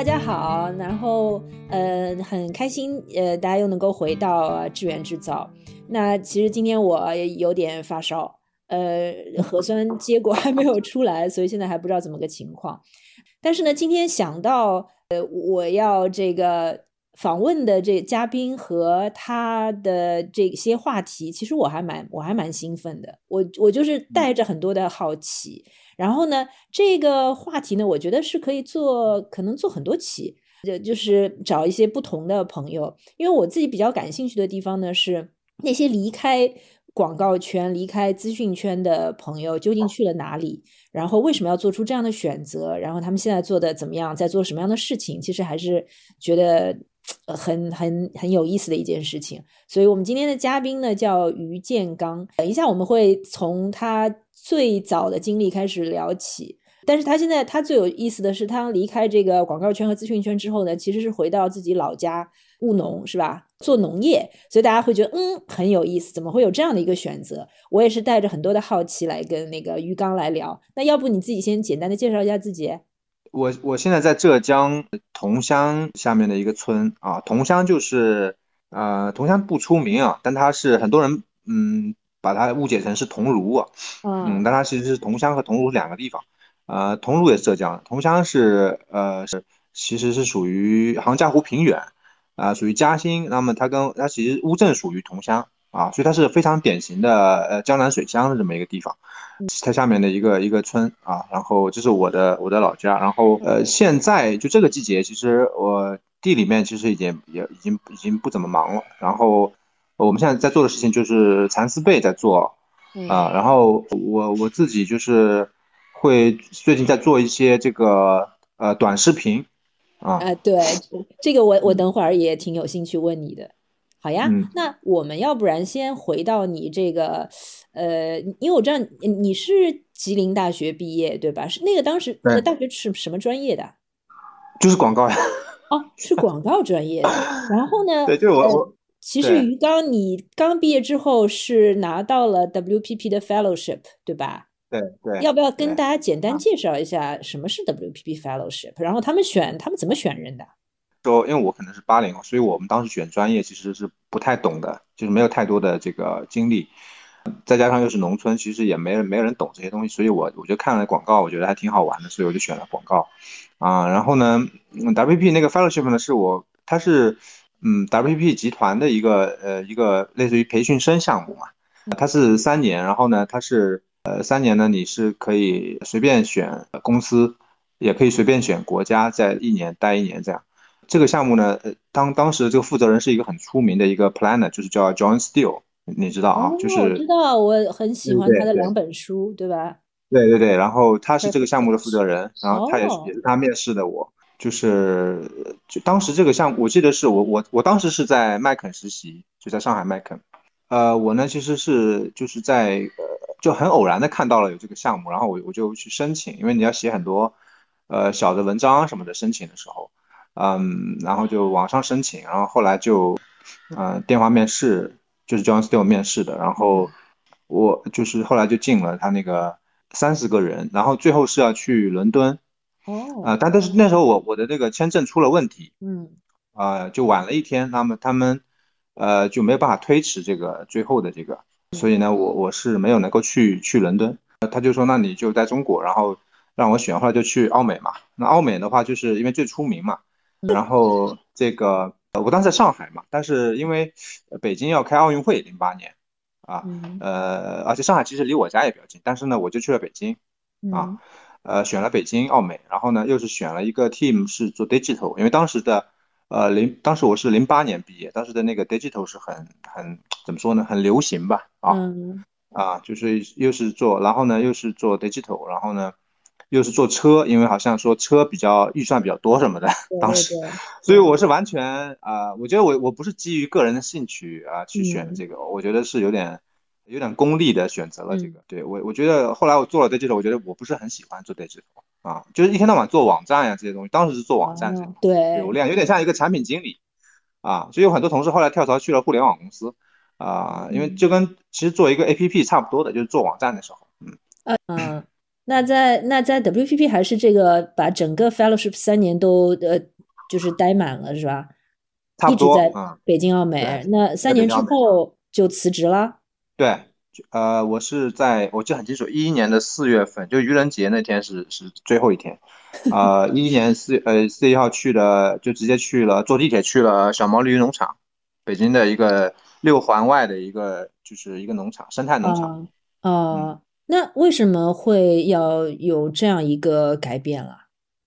大家好，然后呃很开心，呃大家又能够回到志远制造。那其实今天我有点发烧，呃核酸结果还没有出来，所以现在还不知道怎么个情况。但是呢，今天想到呃我要这个访问的这嘉宾和他的这些话题，其实我还蛮我还蛮兴奋的。我我就是带着很多的好奇。然后呢，这个话题呢，我觉得是可以做，可能做很多期，就就是找一些不同的朋友，因为我自己比较感兴趣的地方呢，是那些离开广告圈、离开资讯圈的朋友究竟去了哪里，然后为什么要做出这样的选择，然后他们现在做的怎么样，在做什么样的事情，其实还是觉得很很很有意思的一件事情。所以我们今天的嘉宾呢叫于建刚，等一下我们会从他。最早的经历开始聊起，但是他现在他最有意思的是，他离开这个广告圈和资讯圈之后呢，其实是回到自己老家务农，是吧？做农业，所以大家会觉得嗯很有意思，怎么会有这样的一个选择？我也是带着很多的好奇来跟那个于刚来聊。那要不你自己先简单的介绍一下自己？我我现在在浙江桐乡下面的一个村啊，桐乡就是呃桐乡不出名啊，但它是很多人嗯。把它误解成是桐庐啊，嗯，但它其实是桐乡和桐庐两个地方，呃，桐庐也是浙江，桐乡是呃是其实是属于杭嘉湖平原，啊，属于嘉兴，那么它跟它其实乌镇属于桐乡啊，所以它是非常典型的呃江南水乡的这么一个地方，它下面的一个一个村啊，然后这是我的我的老家，然后呃现在就这个季节，其实我地里面其实已经也已经已经不怎么忙了，然后。我们现在在做的事情就是蚕丝被在做，啊，然后我我自己就是会最近在做一些这个呃短视频，啊，啊对，这个我我等会儿也挺有兴趣问你的，好呀，那我们要不然先回到你这个，呃，因为我知道你是吉林大学毕业对吧？是那个当时那个大学是什么专业的？就是广告呀。哦，是广告专业的。然后呢？对，就是我我。其实于刚，你刚毕业之后是拿到了 WPP 的 Fellowship，对吧？对对。要不要跟大家简单介绍一下什么是 WPP Fellowship？然后他们选他们怎么选人的？说，因为我可能是八零后，所以我们当时选专业其实是不太懂的，就是没有太多的这个经历，再加上又是农村，其实也没人没有人懂这些东西，所以我我就看了广告，我觉得还挺好玩的，所以我就选了广告。啊，然后呢，WP 那个 Fellowship 呢，是我他是。嗯，WP 集团的一个呃一个类似于培训生项目嘛，它是三年，然后呢，它是呃三年呢，你是可以随便选公司，也可以随便选国家，在一年待一年这样。这个项目呢，当当时这个负责人是一个很出名的一个 planner，就是叫 John Steele，你知道啊？就是我知道，我很喜欢他的两本书，对吧？对对对，然后他是这个项目的负责人，然后他也是也是他面试的我。就是，就当时这个项目，我记得是我我我当时是在麦肯实习，就在上海麦肯。呃，我呢其实是就是在呃就很偶然的看到了有这个项目，然后我我就去申请，因为你要写很多呃小的文章什么的，申请的时候，嗯，然后就网上申请，然后后来就嗯电话面试，就是 John Steele 面试的，然后我就是后来就进了他那个三十个人，然后最后是要去伦敦。哦，啊，但但是那时候我我的那个签证出了问题，嗯，啊，就晚了一天，那么他们，呃，就没有办法推迟这个最后的这个，所以呢，我我是没有能够去去伦敦，他就说那你就在中国，然后让我选，后来就去奥美嘛，那奥美的话就是因为最出名嘛，然后这个我当时在上海嘛，但是因为北京要开奥运会，零八年，啊，呃，而且上海其实离我家也比较近，但是呢，我就去了北京，啊。呃，选了北京奥美，然后呢，又是选了一个 team 是做 digital，因为当时的，呃零，当时我是零八年毕业，当时的那个 digital 是很很怎么说呢，很流行吧，啊，啊，就是又是做，然后呢又是做 digital，然后呢又是做车，因为好像说车比较预算比较多什么的，当时，所以我是完全啊，我觉得我我不是基于个人的兴趣啊去选这个，我觉得是有点。有点功利的选择了这个，对我我觉得后来我做了 digital，我觉得我不是很喜欢做 digital 啊，就是一天到晚做网站呀这些东西，当时是做网站这种，对流量有点像一个产品经理啊，所以有很多同事后来跳槽去了互联网公司啊，因为就跟其实做一个 A P P 差不多的，就是做网站的时候，嗯。嗯，那在那在 WPP 还是这个把整个 fellowship 三年都呃就是待满了是吧？差不多，一直在嗯，北京奥美。对那三年之后就辞职了。对，呃，我是在我记得很清楚，一一年的四月份，就愚人节那天是是最后一天，呃，一一年四呃四月一号去的，就直接去了，坐地铁去了小毛驴农场，北京的一个六环外的一个就是一个农场，生态农场。啊啊，那为什么会要有这样一个改变了？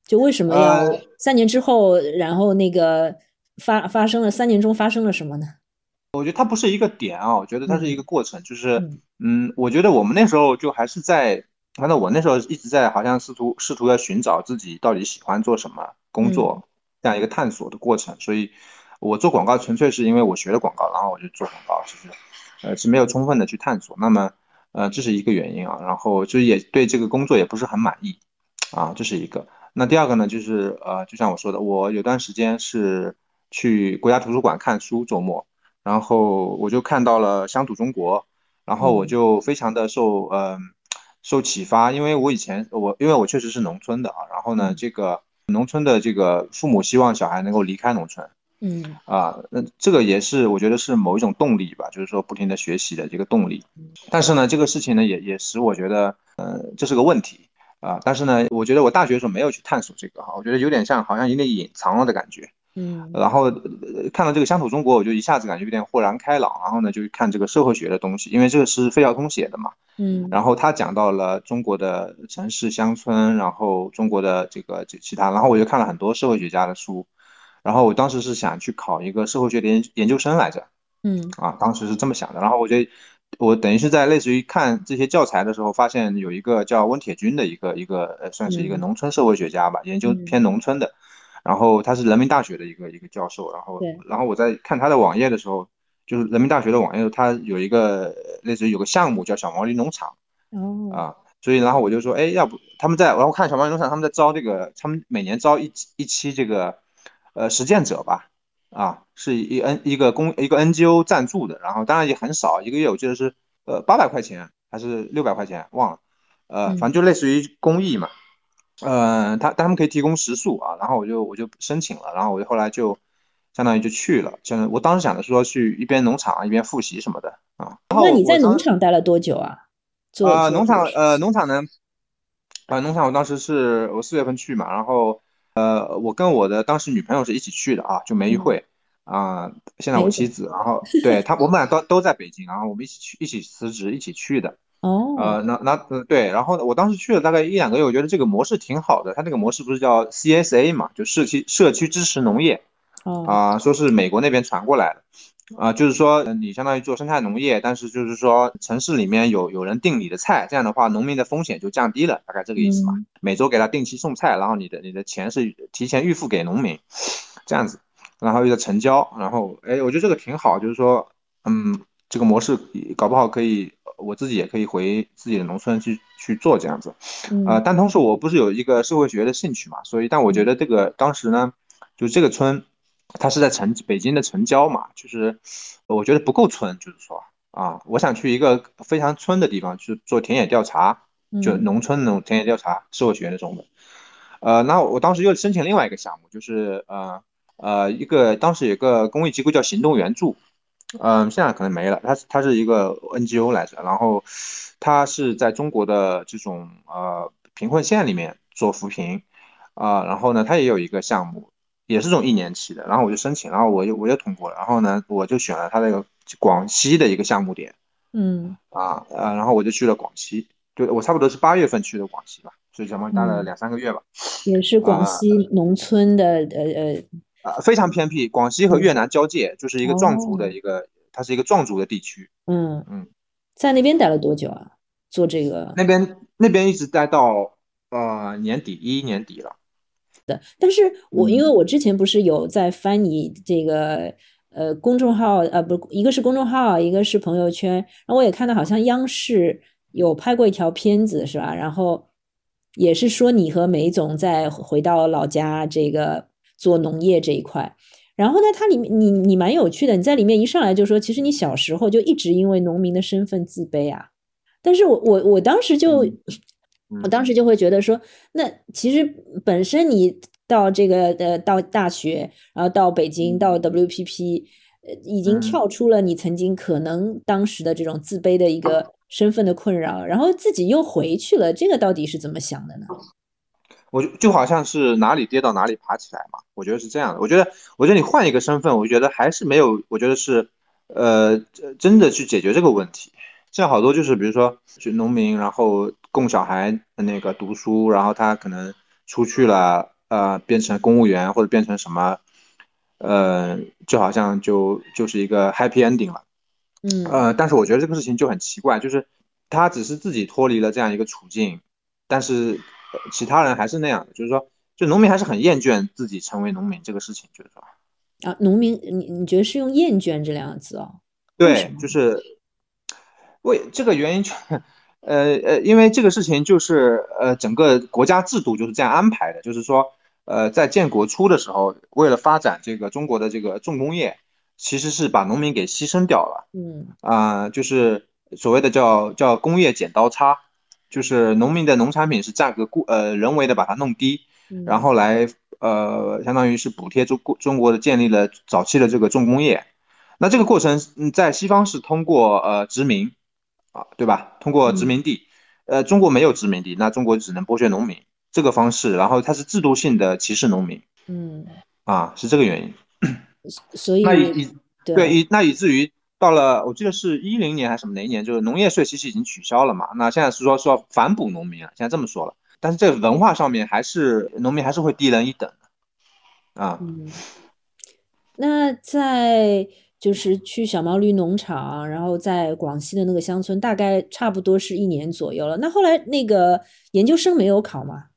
就为什么要呃三年之后，然后那个发发生了三年中发生了什么呢？我觉得它不是一个点啊，我觉得它是一个过程，就是嗯。嗯，我觉得我们那时候就还是在，反正我那时候一直在好像试图试图要寻找自己到底喜欢做什么工作这样一个探索的过程，所以我做广告纯粹是因为我学了广告，然后我就做广告，其实呃是没有充分的去探索，那么呃这是一个原因啊，然后就是也对这个工作也不是很满意啊，这是一个。那第二个呢，就是呃就像我说的，我有段时间是去国家图书馆看书，周末。然后我就看到了乡土中国，然后我嗯就非常的受嗯、受启发，因为我以前我因为我确实是农村的啊，然后呢嗯这个农村的这个父母希望小孩能够离开农村嗯啊，那这个也是我觉得是某一种动力吧，就是说不停的学习的这个动力。但是呢，这个事情呢也也使我觉得呃这是个问题啊，但是呢，我觉得我大学的时候没有去探索这个哈，我觉得有点像好像有点隐藏了的感觉。嗯然后呃看到这个乡土中国，我就一下子感觉有点豁然开朗。然后呢，就看这个社会学的东西，因为这个是费孝通写的嘛。嗯然后他讲到了中国的城市乡村，然后中国的这个这其他，然后我就看了很多社会学家的书。然后我当时是想去考一个社会学的研研究生来着嗯啊，当时是这么想的。然后我觉得我等于是在类似于看这些教材的时候，发现有一个叫温铁军的一个一个呃，算是一个嗯农村社会学家吧，研究嗯偏农村的。然后他是人民大学的一个一个教授，然后对然后我在看他的网页的时候，就是人民大学的网页，他有一个呃类似于有个项目叫小毛驴农场哦啊，所以然后我就说，哎，要不他们在，然后看小毛驴农场他们在招这个，他们每年招一期一期这个呃实践者吧，啊，是一 N 一个公一个 NGO 赞助的，然后当然也很少，一个月我记得是呃八百块钱还是六百块钱，忘了，呃，嗯反正就类似于公益嘛。呃，他他们可以提供食宿啊，然后我就我就申请了，然后我就后来就相当于就去了，相当于我当时想的是说去一边农场一边复习什么的啊。那你在农场待了多久啊？做农场呃农场呢，呃农场我当时是我四月份去嘛，然后呃我跟我的当时女朋友是一起去的啊，就梅玉嗯慧啊、现在我妻子，然后对她我们俩都都在北京，然后我们一起去一起辞职一起去的。哦呃，那那呃对，然后呢，我当时去了大概一两个月，我觉得这个模式挺好的。它那个模式不是叫 CSA 嘛，就社区社区支持农业哦啊、说是美国那边传过来的啊、就是说呃你相当于做生态农业，但是就是说城市里面有有人订你的菜，这样的话农民的风险就降低了，大概这个意思嘛。嗯每周给他定期送菜，然后你的你的钱是提前预付给农民，这样子，然后一个成交，然后哎，我觉得这个挺好，就是说，嗯，这个模式搞不好可以，我自己也可以回自己的农村去去做这样子，呃，嗯但同时我不是有一个社会学的兴趣嘛，所以但我觉得这个当时呢，就这个村，它是在城北京的城郊嘛，就是我觉得不够村，就是说啊，我想去一个非常村的地方去做田野调查。就嗯农村那种田野调查、社会学那种的。呃，那我当时又申请另外一个项目，就是呃呃一个当时有个公益机构叫行动援助，嗯、现在可能没了，它它是一个 NGO 来着，然后它是在中国的这种呃贫困县里面做扶贫啊、然后呢，它也有一个项目，也是这种一年期的，然后我就申请，然后我就我就通过了，然后呢，我就选了他那个广西的一个项目点。嗯啊呃，然后我就去了广西，就我差不多是八月份去的广西吧，所以相当于待了嗯两三个月吧，也是广啊西农村的呃呃啊、非常偏僻，广西和嗯越南交界，就是一个壮族哦的一个，它是一个壮族的地区，嗯嗯，在那边待了多久啊？做这个那边那边一直待到呃年底一一年底了，但是我因为嗯我之前不是有在翻你这个呃公众号呃不一个是公众号，一个是朋友圈，然后我也看到好像央视有拍过一条片子是吧？然后也是说你和梅总在回到老家这个做农业这一块。然后呢，它里面你你蛮有趣的，你在里面一上来就说，其实你小时候就一直因为农民的身份自卑啊。但是我我我当时就嗯我当时就会觉得说，那其实本身你到这个呃到大学，然后到北京到 WPP，呃已经跳出了你曾经可能当时的这种自卑的一个 身份的困扰，然后自己又回去了，这个到底是怎么想的呢？我就就好像是哪里跌到哪里爬起来嘛，我觉得是这样的。我觉得，我觉得你换一个身份，我觉得还是没有，我觉得是，呃，真的去解决这个问题。像好多就是，比如说，就农民，然后供小孩那个读书，然后他可能出去了，呃，变成公务员或者变成什么，呃，就好像就就是一个 happy ending 了。嗯。呃，但是我觉得这个事情就很奇怪，就是他只是自己脱离了这样一个处境，但是。其他人还是那样的，就是说，就农民还是很厌倦自己成为农民这个事情，就是说，啊，农民，你你觉得是用“厌倦”这两个字哦？对，就是为这个原因，就呃呃，因为这个事情就是呃，整个国家制度就是这样安排的，就是说，呃，在建国初的时候，为了发展这个中国的这个重工业，其实是把农民给牺牲掉了，嗯啊，就是所谓的叫叫工业剪刀差。就是农民的农产品是价格过呃人为的把它弄低，然后来呃相当于是补贴中中国的建立了早期的这个重工业，那这个过程嗯在西方是通过呃殖民啊对吧？通过殖民地，呃中国没有殖民地，那中国只能剥削农民这个方式，然后它是制度性的歧视农民，嗯啊是这个原因，所以那以对以那以至于。到了，我记得是一零年还是什么哪一年，就是农业税其实已经取消了嘛。那现在是说说反哺农民啊，现在这么说了。但是这个文化上面还是农民还是会低人一等的啊。嗯，那在就是去小毛驴农场，然后在广西的那个乡村，大概差不多是一年左右了。那后来那个研究生没有考吗？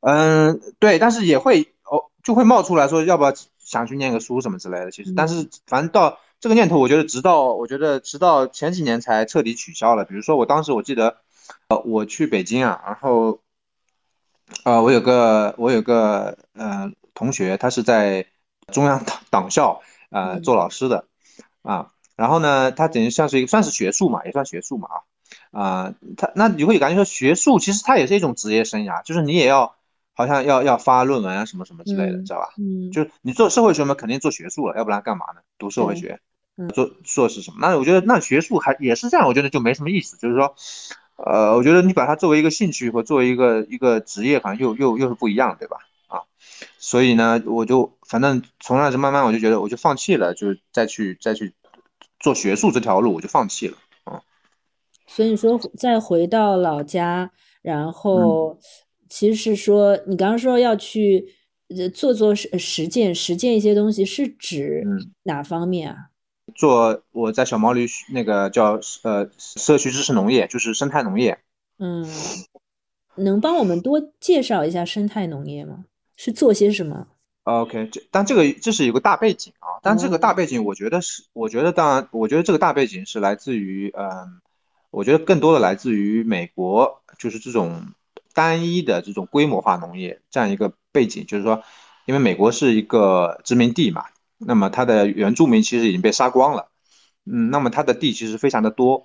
嗯，对，但是也会哦，就会冒出来说要不要想去念个书什么之类的。其实，但是反正到。这个念头，我觉得直到我觉得直到前几年才彻底取消了。比如说，我当时我记得，呃，我去北京啊，然后，呃，我有个我有个呃同学，他是在中央党党校呃做老师的啊，然后呢，他等于像是一个算是学术嘛，也算学术嘛啊啊，他那你会感觉说学术其实它也是一种职业生涯，就是你也要。好像要要发论文啊什么什么之类的，知道吧？嗯，就是你做社会学嘛，肯定做学术了，要不然干嘛呢？读社会学，做硕士什么？那我觉得那学术还也是这样，我觉得就没什么意思。就是说，呃，我觉得你把它作为一个兴趣和作为一个一个职业，好像又又又是不一样，对吧？啊，所以呢，我就反正从那时慢慢我就觉得我就放弃了，就是再去再去做学术这条路，我就放弃了。啊，所以说再回到老家，然后。其实是说，你刚刚说要去呃做做实实践，实践一些东西，是指哪方面啊？做我在小毛驴那个叫呃社区支持农业，就是生态农业。嗯，能帮我们多介绍一下生态农业吗？是做些什么？OK，这但这个这是有个大背景啊，但这个大背景我觉得是，我觉得当然，我觉得这个大背景是来自于嗯，我觉得更多的来自于美国，就是这种。单一的这种规模化农业这样一个背景，就是说，因为美国是一个殖民地嘛，那么它的原住民其实已经被杀光了，嗯，那么它的地其实非常的多，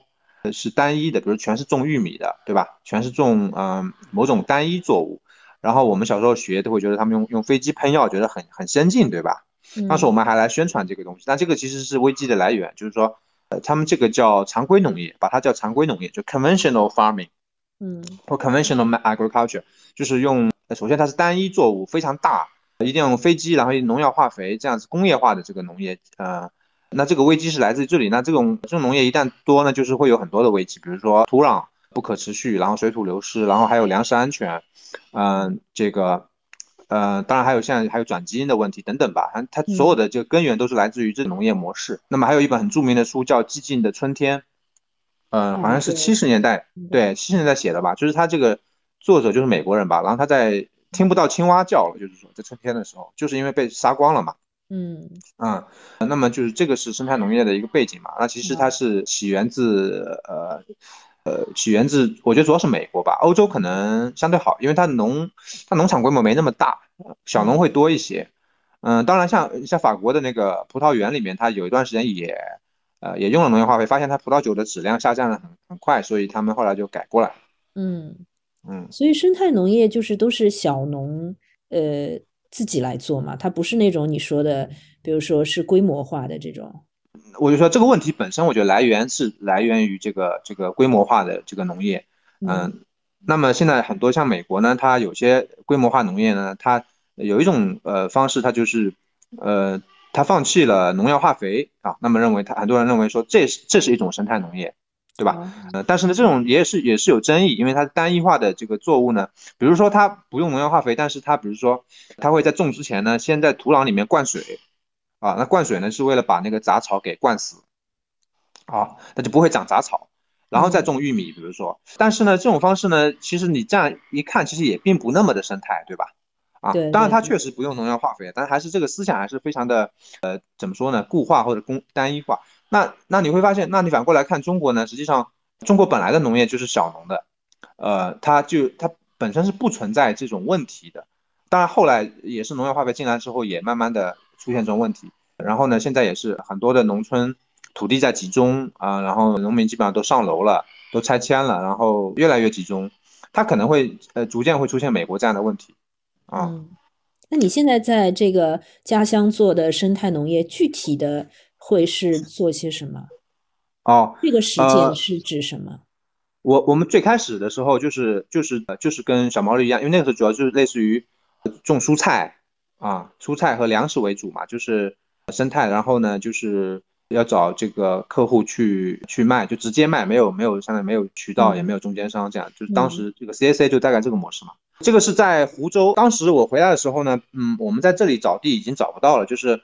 是单一的，比如全是种玉米的，对吧？全是种嗯某种单一作物。然后我们小时候学都会觉得他们用用飞机喷药，觉得很很先进，对吧？当时我们还来宣传这个东西，但这个其实是危机的来源，就是说，呃，他们这个叫常规农业，把它叫常规农业，就 conventional farming。嗯，或 conventional agriculture，就是用，首先它是单一作物，非常大，一定要用飞机，然后农药、化肥这样子工业化的这个农业，呃，那这个危机是来自于这里。那这种这种农业一旦多呢，就是会有很多的危机，比如说土壤不可持续，然后水土流失，然后还有粮食安全，嗯，这个，呃，当然还有现在还有转基因的问题等等吧。它它所有的这个根源都是来自于这种农业模式。那么还有一本很著名的书叫《寂静的春天》。嗯，好像是七十年代，对，七十年代写的吧。就是他这个作者就是美国人吧，然后他在听不到青蛙叫了，就是说在春天的时候，就是因为被杀光了嘛。嗯啊，那么就是这个是生态农业的一个背景嘛。那其实它是起源自呃呃起源自，我觉得主要是美国吧，欧洲可能相对好，因为它农它农场规模没那么大，小农会多一些。嗯，当然像像法国的那个葡萄园里面，它有一段时间也。呃，也用了农业化肥，发现它葡萄酒的质量下降的很很快，所以他们后来就改过来。嗯，嗯，所以生态农业就是都是小农呃自己来做嘛，它不是那种你说的，比如说是规模化的这种。我就说这个问题本身，我觉得来源是来源于这个这个规模化的这个农业，嗯，那么现在很多像美国呢，它有些规模化农业呢，它有一种呃方式，它就是呃它放弃了农药化肥啊，那么认为它很多人认为说这是这是一种生态农业，对吧？呃，但是呢这种也是也是有争议，因为它单一化的这个作物呢，比如说它不用农药化肥，但是它比如说它会在种之前呢，先在土壤里面灌水。啊，那灌水呢是为了把那个杂草给灌死，啊，那就不会长杂草，然后再种玉米，比如说，但是呢，这种方式呢，其实你这样一看，其实也并不那么的生态，对吧？啊，当然它确实不用农药化肥，但还是这个思想还是非常的，呃，怎么说呢？固化或者工单一化。那那你会发现，那你反过来看中国呢？实际上，中国本来的农业就是小农的，呃，它就它本身是不存在这种问题的。当然后来也是农药化肥进来之后，也慢慢的。出现这种问题，然后呢，现在也是很多的农村土地在集中啊，然后农民基本上都上楼了，都拆迁了，然后越来越集中，它可能会呃逐渐会出现美国这样的问题啊。那你现在在这个家乡做的生态农业，具体的会是做些什么？哦，这个时间是指什么？我我们最开始的时候就是就是就是跟小毛驴一样，因为那个时候主要就是类似于种蔬菜。啊，蔬菜和粮食为主嘛，就是生态，然后呢，就是要找这个客户去去卖，就直接卖，没有没有，相当于没有渠道，也没有中间商，这样就是当时这个 CAC 就大概这个模式嘛。这个是在湖州，当时我回来的时候呢，嗯，我们在这里找地已经找不到了，就是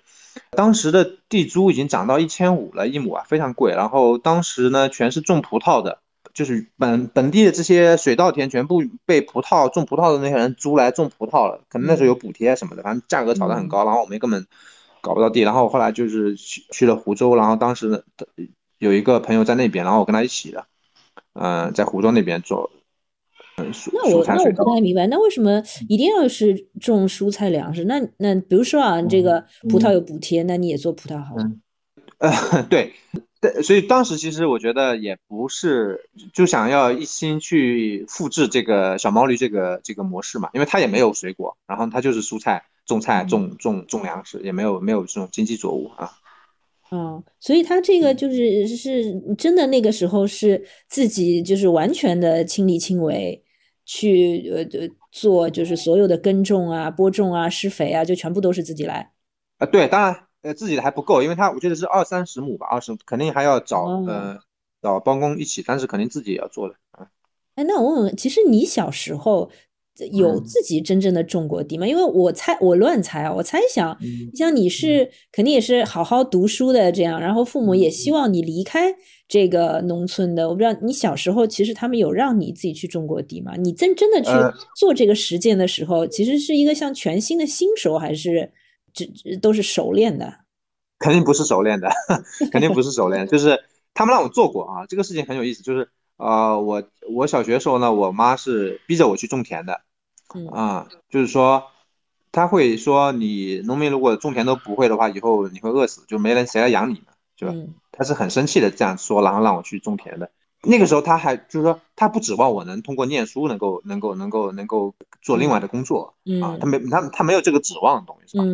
当时的地租已经涨到一千五了一亩啊，非常贵。然后当时呢，全是种葡萄的。就是本本地的这些水稻田全部被葡萄种葡萄的那些人租来种葡萄了，可能那时候有补贴什么的，反正价格炒得很高，然后我们根本搞不到地，然后后来就是去去了湖州，然后当时有一个朋友在那边，然后我跟他一起的，嗯，在湖州那边做，嗯，那我那我不太明白，那为什么一定要是种蔬菜粮食？那那比如说啊，这个葡萄有补贴，那你也做葡萄好了？呃，对。对，所以当时其实我觉得也不是就想要一心去复制这个小毛驴这个这个模式嘛，因为它也没有水果，然后它就是蔬菜种菜种种种粮食，也没有没有这种经济作物啊。哦，所以他这个就是是真的那个时候是自己就是完全的亲力亲为去呃做，就是所有的耕种啊、播种啊、施肥啊，就全部都是自己来。啊，对，当然。呃，自己的还不够，因为他我觉得是二三十亩吧，二十肯定还要找呃找帮工一起，但是肯定自己也要做的啊。哎，那我问问，其实你小时候有自己真正的种过地吗？因为我猜我乱猜啊，我猜想，你像你是肯定也是好好读书的这样，然后父母也希望你离开这个农村的。我不知道你小时候其实他们有让你自己去种过地吗？你真真的去做这个实践的时候，其实是一个像全新的新手还是？这都是熟练的，肯定不是熟练的，肯定不是熟练。就是他们让我做过啊，这个事情很有意思。就是呃，我我小学时候呢，我妈是逼着我去种田的，啊，就是说他会说你农民如果种田都不会的话，以后你会饿死，就没人谁来养你呢，是吧？他是很生气的这样说，然后让我去种田的。那个时候他还就是说他不指望我能通过念书能够能够能够能够做另外的工作啊，他没他他没有这个指望，懂意思吧？啊，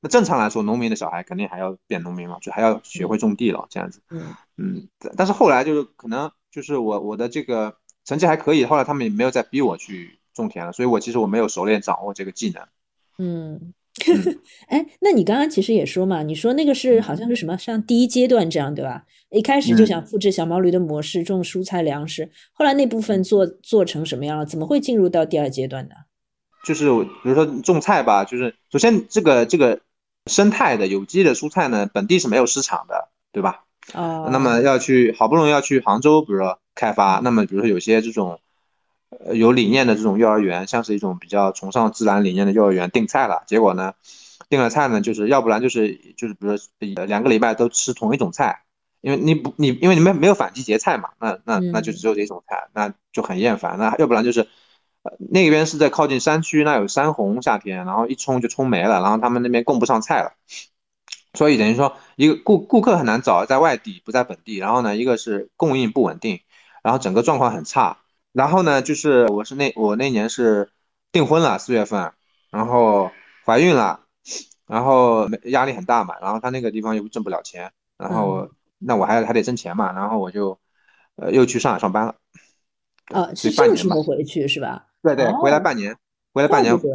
那正常来说，农民的小孩肯定还要变农民嘛，就还要学会种地了，这样子。嗯嗯，但是后来就是可能就是我我的这个成绩还可以，后来他们也没有再逼我去种田了，所以我其实我没有熟练掌握这个技能。嗯，哎，那你刚刚其实也说嘛，你说那个是好像是什么像第一阶段这样对吧？一开始就想复制小毛驴的模式种蔬菜粮食，后来那部分做做成什么样了？怎么会进入到第二阶段呢？就是比如说种菜吧，就是首先这个这个生态的有机的蔬菜呢，本地是没有市场的，对吧？哦。那么要去好不容易要去杭州，比如说开发，那么比如说有些这种呃有理念的这种幼儿园，像是一种比较崇尚自然理念的幼儿园订菜了，结果呢订了菜呢，就是要不然就是就是比如说两个礼拜都吃同一种菜，因为你不你因为你们没有反季节菜嘛，那那那就只有这种菜，那就很厌烦。那要不然就是。呃，那边是在靠近山区，那有山洪，夏天，然后一冲就冲没了，然后他们那边供不上菜了，所以等于说一个顾顾客很难找，在外地不在本地，然后呢，一个是供应不稳定，然后整个状况很差，然后呢，就是我是那我那年是订婚了，四月份，然后怀孕了，然后压力很大嘛，然后他那个地方又挣不了钱，然后那我还还得挣钱嘛，然后我就呃又去上海上班了。啊，是这个时候回去是吧？对对，回来半年，回来半年就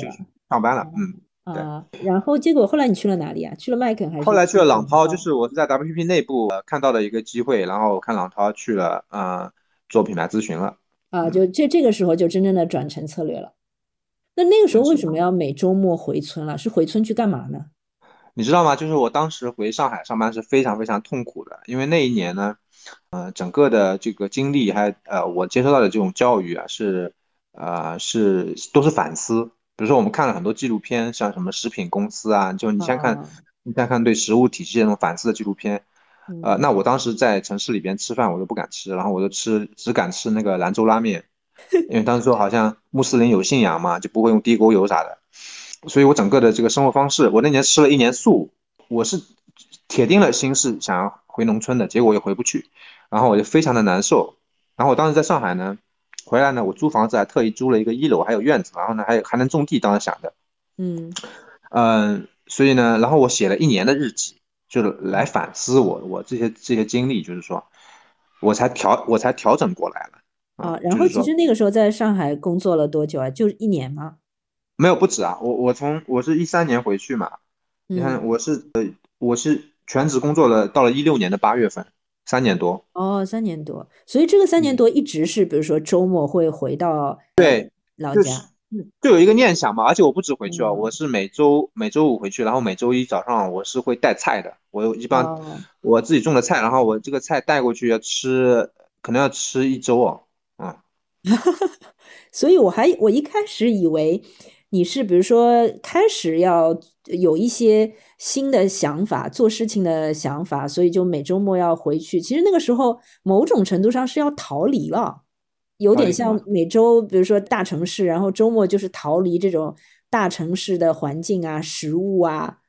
上班了，嗯。啊，然后结果后来你去了哪里啊？去了麦肯还是？后来去了朗涛，就是我是在 WPP 内部看到的一个机会，然后看朗涛去了，啊，做品牌咨询了。啊，就这这个时候就真正的转成策略了。那那个时候为什么要每周末回村了？是回村去干嘛呢？你知道吗？就是我当时回上海上班是非常非常痛苦的，因为那一年呢，呃，整个的这个经历还呃，我接收到的这种教育啊，是呃是都是反思。比如说，我们看了很多纪录片，像什么食品公司啊，就你先看，你先看对食物体系这种反思的纪录片，呃，那我当时在城市里边吃饭，我都不敢吃，然后我就吃，只敢吃那个兰州拉面，因为当时说好像穆斯林有信仰嘛，就不会用地沟油啥的，所以我整个的这个生活方式，我那年吃了一年素，我是铁定了心是想要回农村的，结果也回不去，然后我就非常的难受，然后我当时在上海呢。回来呢，我租房子还特意租了一个一楼，还有院子，然后呢，还有还能种地，当时想的，嗯嗯，所以呢，然后我写了一年的日记，就是来反思我我这些这些经历，就是说，我才调我才调整过来了啊。然后其实那个时候在上海工作了多久啊？就一年吗？没有不止啊，我我从我是一三年回去嘛，你看我是呃我是全职工作了，到了一六年的八月份。三年多哦，三年多，所以这个三年多一直是，比如说周末会回到对老家，就有一个念想嘛。而且我不止回去哦，我是每周每周五回去，然后每周一早上我是会带菜的。我一般我自己种的菜，然后我这个菜带过去要吃，可能要吃一周哦。嗯，所以我还我一开始以为你是比如说开始要有一些。新的想法，做事情的想法，所以就每周末要回去。其实那个时候，某种程度上是要逃离了，有点像每周，比如说大城市，然后周末就是逃离这种大城市的环境啊、食物啊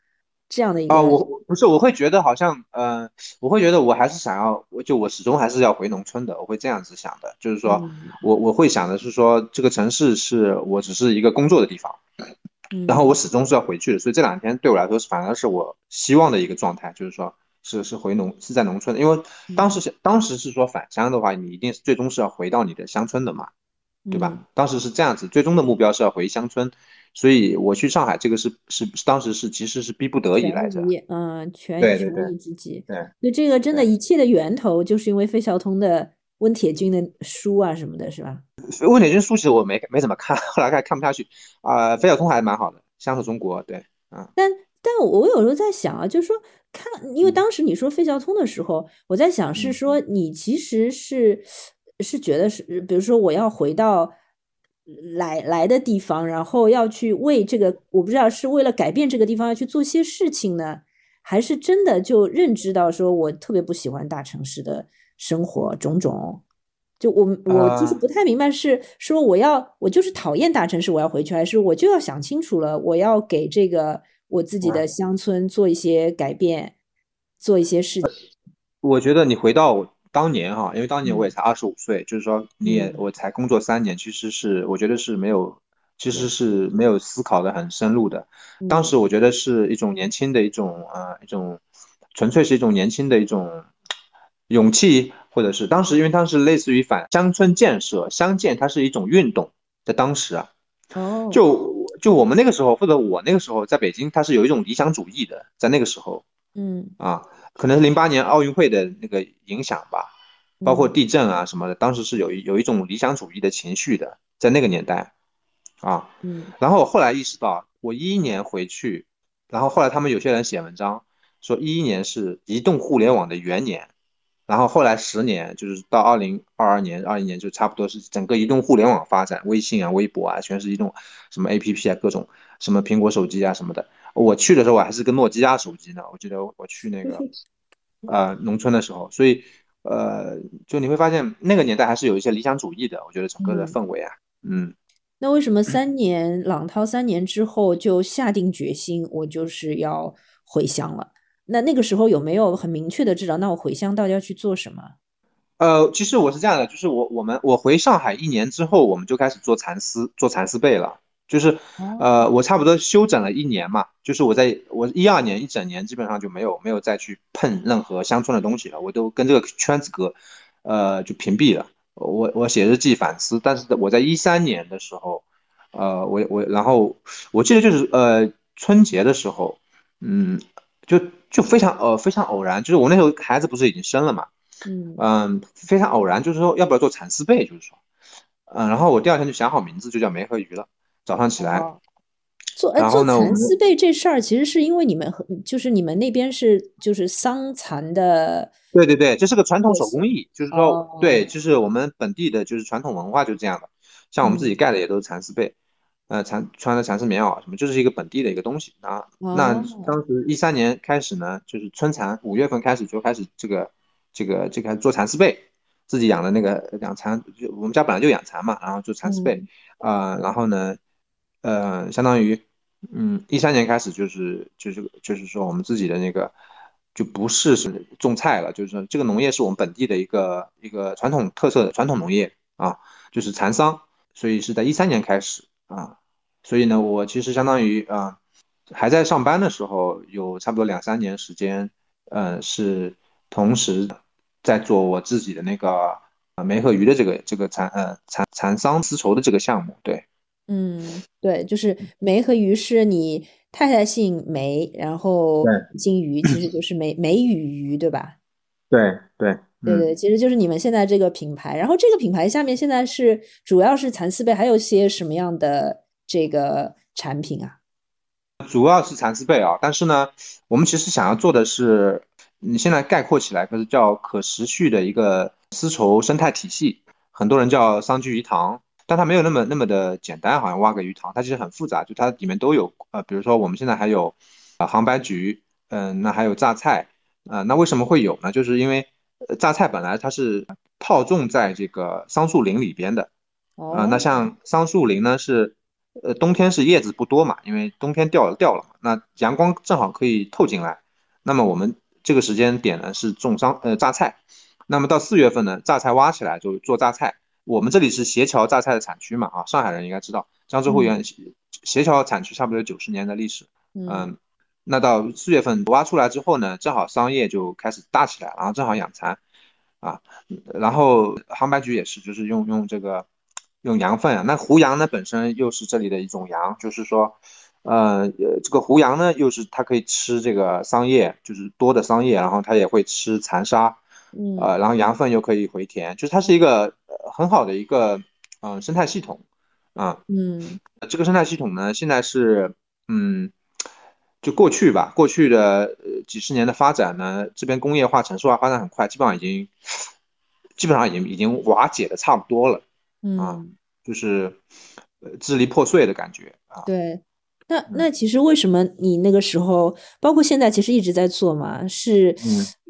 这样的一个。啊，我不是，我会觉得好像，呃，我会觉得我还是想要，我就我始终还是要回农村的，我会这样子想的，就是说我我会想的是说，这个城市是我只是一个工作的地方。然后我始终是要回去的，所以这两天对我来说是反而是我希望的一个状态，就是说是是回农是在农村，因为当时是当时是说返乡的话，你一定是最终是要回到你的乡村的嘛，对吧？当时是这样子，最终的目标是要回乡村，所以我去上海这个是是当时是其实是逼不得已来着，嗯，全全力之计，对，所以这个真的一切的源头就是因为费孝通的温铁军的书啊什么的，是吧？温铁军书其实我没没怎么看，后来看看不下去啊。费孝通还蛮好的，《乡土中国》对，嗯。但但我有时候在想啊，就是说看，因为当时你说费孝通的时候，我在想是说你其实是是觉得是，比如说我要回到来来的地方，然后要去为这个，我不知道是为了改变这个地方要去做些事情呢，还是真的就认知到说我特别不喜欢大城市的生活种种。就我我就是不太明白，是说我要我就是讨厌大城市，我要回去，还是我就要想清楚了，我要给这个我自己的乡村做一些改变，做一些事情。我觉得你回到当年哈，因为当年我也才二十五岁，就是说你也我才工作三年，其实是我觉得是没有，其实是没有思考的很深入的。当时我觉得是一种年轻的一种啊一种，纯粹是一种年轻的一种勇气。或者是当时，因为当时类似于反乡村建设、乡建，它是一种运动，在当时啊，哦，就就我们那个时候，或者我那个时候在北京，它是有一种理想主义的，在那个时候，嗯。啊，可能是零八年奥运会的那个影响吧，包括地震啊什么的，当时是有一有一种理想主义的情绪的，在那个年代，啊，嗯，然后我后来意识到，我一一年回去，然后后来他们有些人写文章说一一年是移动互联网的元年。然后后来十年，就是到二零二二年、二一年，就差不多是整个移动互联网发展，微信啊、微博啊，全是移动什么 A P P 啊，各种什么苹果手机啊什么的。我去的时候我还是个诺基亚手机呢，我记得我去那个呃农村的时候，所以呃，就你会发现那个年代还是有一些理想主义的，我觉得整个的氛围啊，嗯。那为什么三年朗涛三年之后就下定决心，我就是要回乡了？那那个时候有没有很明确的知道？那我回乡到底要去做什么？呃，其实我是这样的，就是我我们我回上海一年之后，我们就开始做蚕丝，做蚕丝被了。就是呃，我差不多休整了一年嘛，就是我在我一二年一整年基本上就没有没有再去碰任何乡村的东西了，我都跟这个圈子隔，呃，就屏蔽了。我我写日记反思，但是我在一三年的时候，呃，我我然后我记得就是呃春节的时候，嗯，就就非常呃非常偶然，就是我那时候孩子不是已经生了嘛。嗯嗯，非常偶然，就是说要不要做蚕丝被，就是说，嗯，然后我第二天就想好名字，就叫梅和鱼了。早上起来做做蚕丝被这事儿，其实是因为你们就是你们那边是就是桑蚕的。对对对，这是个传统手工艺，就是说对，就是我们本地的就是传统文化就这样的。像我们自己盖的也都是蚕丝被，呃，蚕穿的蚕丝棉袄什么，就是一个本地的一个东西啊。那当时一三年开始呢，就是春蚕，五月份开始就开始这个。这个这个做蚕丝被，自己养的那个养蚕，就我们家本来就养蚕嘛，然后做蚕丝被啊，然后呢，呃，相当于，嗯，一三年开始就是就是就是说我们自己的那个就不是是种菜了，就是说这个农业是我们本地的一个一个传统特色的传统农业啊，就是蚕桑，所以是在一三年开始啊，所以呢，我其实相当于啊还在上班的时候，有差不多两三年时间，呃，是同时。在做我自己的那个呃梅和鱼的这个这个蚕呃蚕蚕桑丝绸的这个项目，对，嗯，对，就是梅和鱼是你太太姓梅，然后金鱼其实就是梅梅与鱼，对吧？对对对对，其实就是你们现在这个品牌，然后这个品牌下面现在是主要是蚕丝被，还有些什么样的这个产品啊？主要是蚕丝被啊，但是呢，我们其实想要做的是。你现在概括起来，可是叫可持续的一个丝绸生态体系，很多人叫桑居鱼塘，但它没有那么那么的简单，好像挖个鱼塘，它其实很复杂，就它里面都有，呃，比如说我们现在还有啊杭白菊，嗯，那还有榨菜，啊，那为什么会有呢？就是因为榨菜本来它是套种在这个桑树林里边的，啊，那像桑树林呢是，呃，冬天是叶子不多嘛，因为冬天掉了掉了嘛，那阳光正好可以透进来，那么我们。这个时间点呢是种桑呃榨菜，那么到四月份呢榨菜挖起来就做榨菜。我们这里是协桥榨菜的产区嘛啊，上海人应该知道，江浙沪源协桥产区差不多有九十年的历史。嗯，那到四月份挖出来之后呢，正好桑叶就开始大起来，然后正好养蚕啊，然后杭白菊也是，就是用用这个用羊粪啊。那胡杨呢本身又是这里的一种羊，就是说。呃呃，这个胡杨呢，又是它可以吃这个桑叶，就是多的桑叶，然后它也会吃蚕沙，嗯，呃，然后羊粪又可以回填，就是它是一个很好的一个嗯生态系统，啊，嗯，这个生态系统呢，现在是嗯，就过去吧，过去的几十年的发展呢，这边工业化、城市化发展很快，基本上已经基本上已经已经瓦解的差不多了，啊，就是支离破碎的感觉啊，对。那那其实为什么你那个时候，包括现在，其实一直在做嘛？是，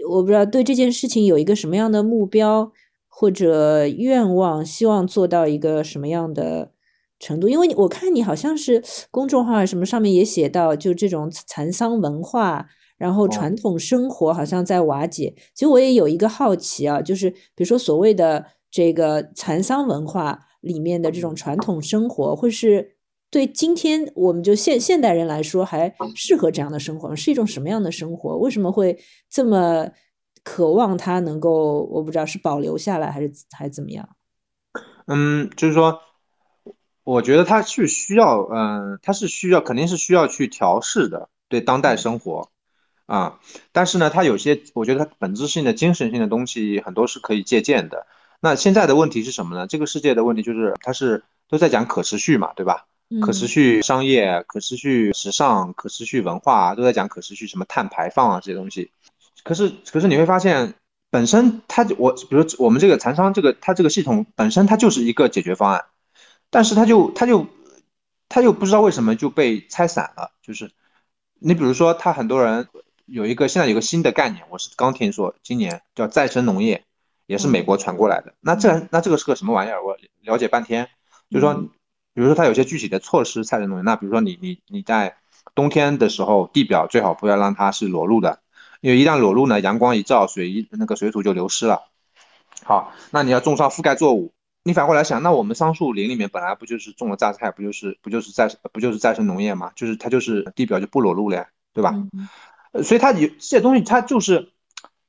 我不知道对这件事情有一个什么样的目标或者愿望，希望做到一个什么样的程度？因为我看你好像是公众号什么上面也写到，就这种蚕桑文化，然后传统生活好像在瓦解。其实我也有一个好奇啊，就是比如说所谓的这个蚕桑文化里面的这种传统生活，会是。对今天我们就现现代人来说，还适合这样的生活吗？是一种什么样的生活？为什么会这么渴望它能够？我不知道是保留下来还是还是怎么样？嗯，就是说，我觉得它是需要，嗯，它是需要，肯定是需要去调试的，对当代生活啊。但是呢，它有些，我觉得它本质性的精神性的东西很多是可以借鉴的。那现在的问题是什么呢？这个世界的问题就是，它是都在讲可持续嘛，对吧？可持续商业、可持续时尚、可持续文化都在讲可持续，什么碳排放啊这些东西。可是，可是你会发现，本身它我比如我们这个蚕商这个它这个系统本身它就是一个解决方案，但是它就它就它又不知道为什么就被拆散了。就是你比如说，他很多人有一个现在有个新的概念，我是刚听说，今年叫再生农业，也是美国传过来的。那这那这个是个什么玩意儿？我了解半天，就是说。比如说，它有些具体的措施，菜的东西。那比如说，你你你在冬天的时候，地表最好不要让它是裸露的，因为一旦裸露呢，阳光一照，水一那个水土就流失了。好，那你要种上覆盖作物，你反过来想，那我们桑树林里面本来不就是种了榨菜，不就是不就是再不就是再生农业嘛？就是它就是地表就不裸露了呀，对吧？呃，所以它有这些东西，它就是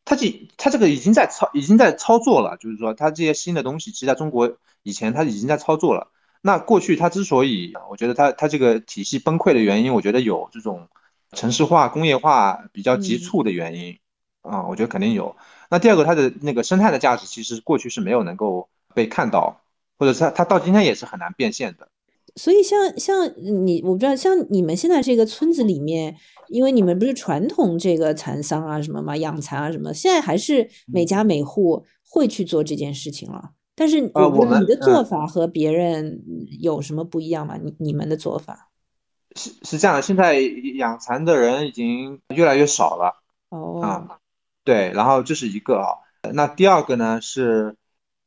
它这它这个已经在操已经在操作了，就是说它这些新的东西，其实在中国以前它已经在操作了。那过去它之所以我觉得它它这个体系崩溃的原因，我觉得有这种城市化、工业化比较急促的原因啊，我觉得肯定有。那第二个，它的那个生态的价值，其实过去是没有能够被看到，或者它它到今天也是很难变现的。所以像像你，我不知道，像你们现在这个村子里面，因为你们不是传统这个蚕桑啊什么嘛，养蚕啊什么，现在还是每家每户会去做这件事情了。但是呃，我们你的做法和别人有什么不一样吗？你你们的做法是是这样的，现在养蚕的人已经越来越少了。哦。啊。对，然后这是一个啊，那第二个呢是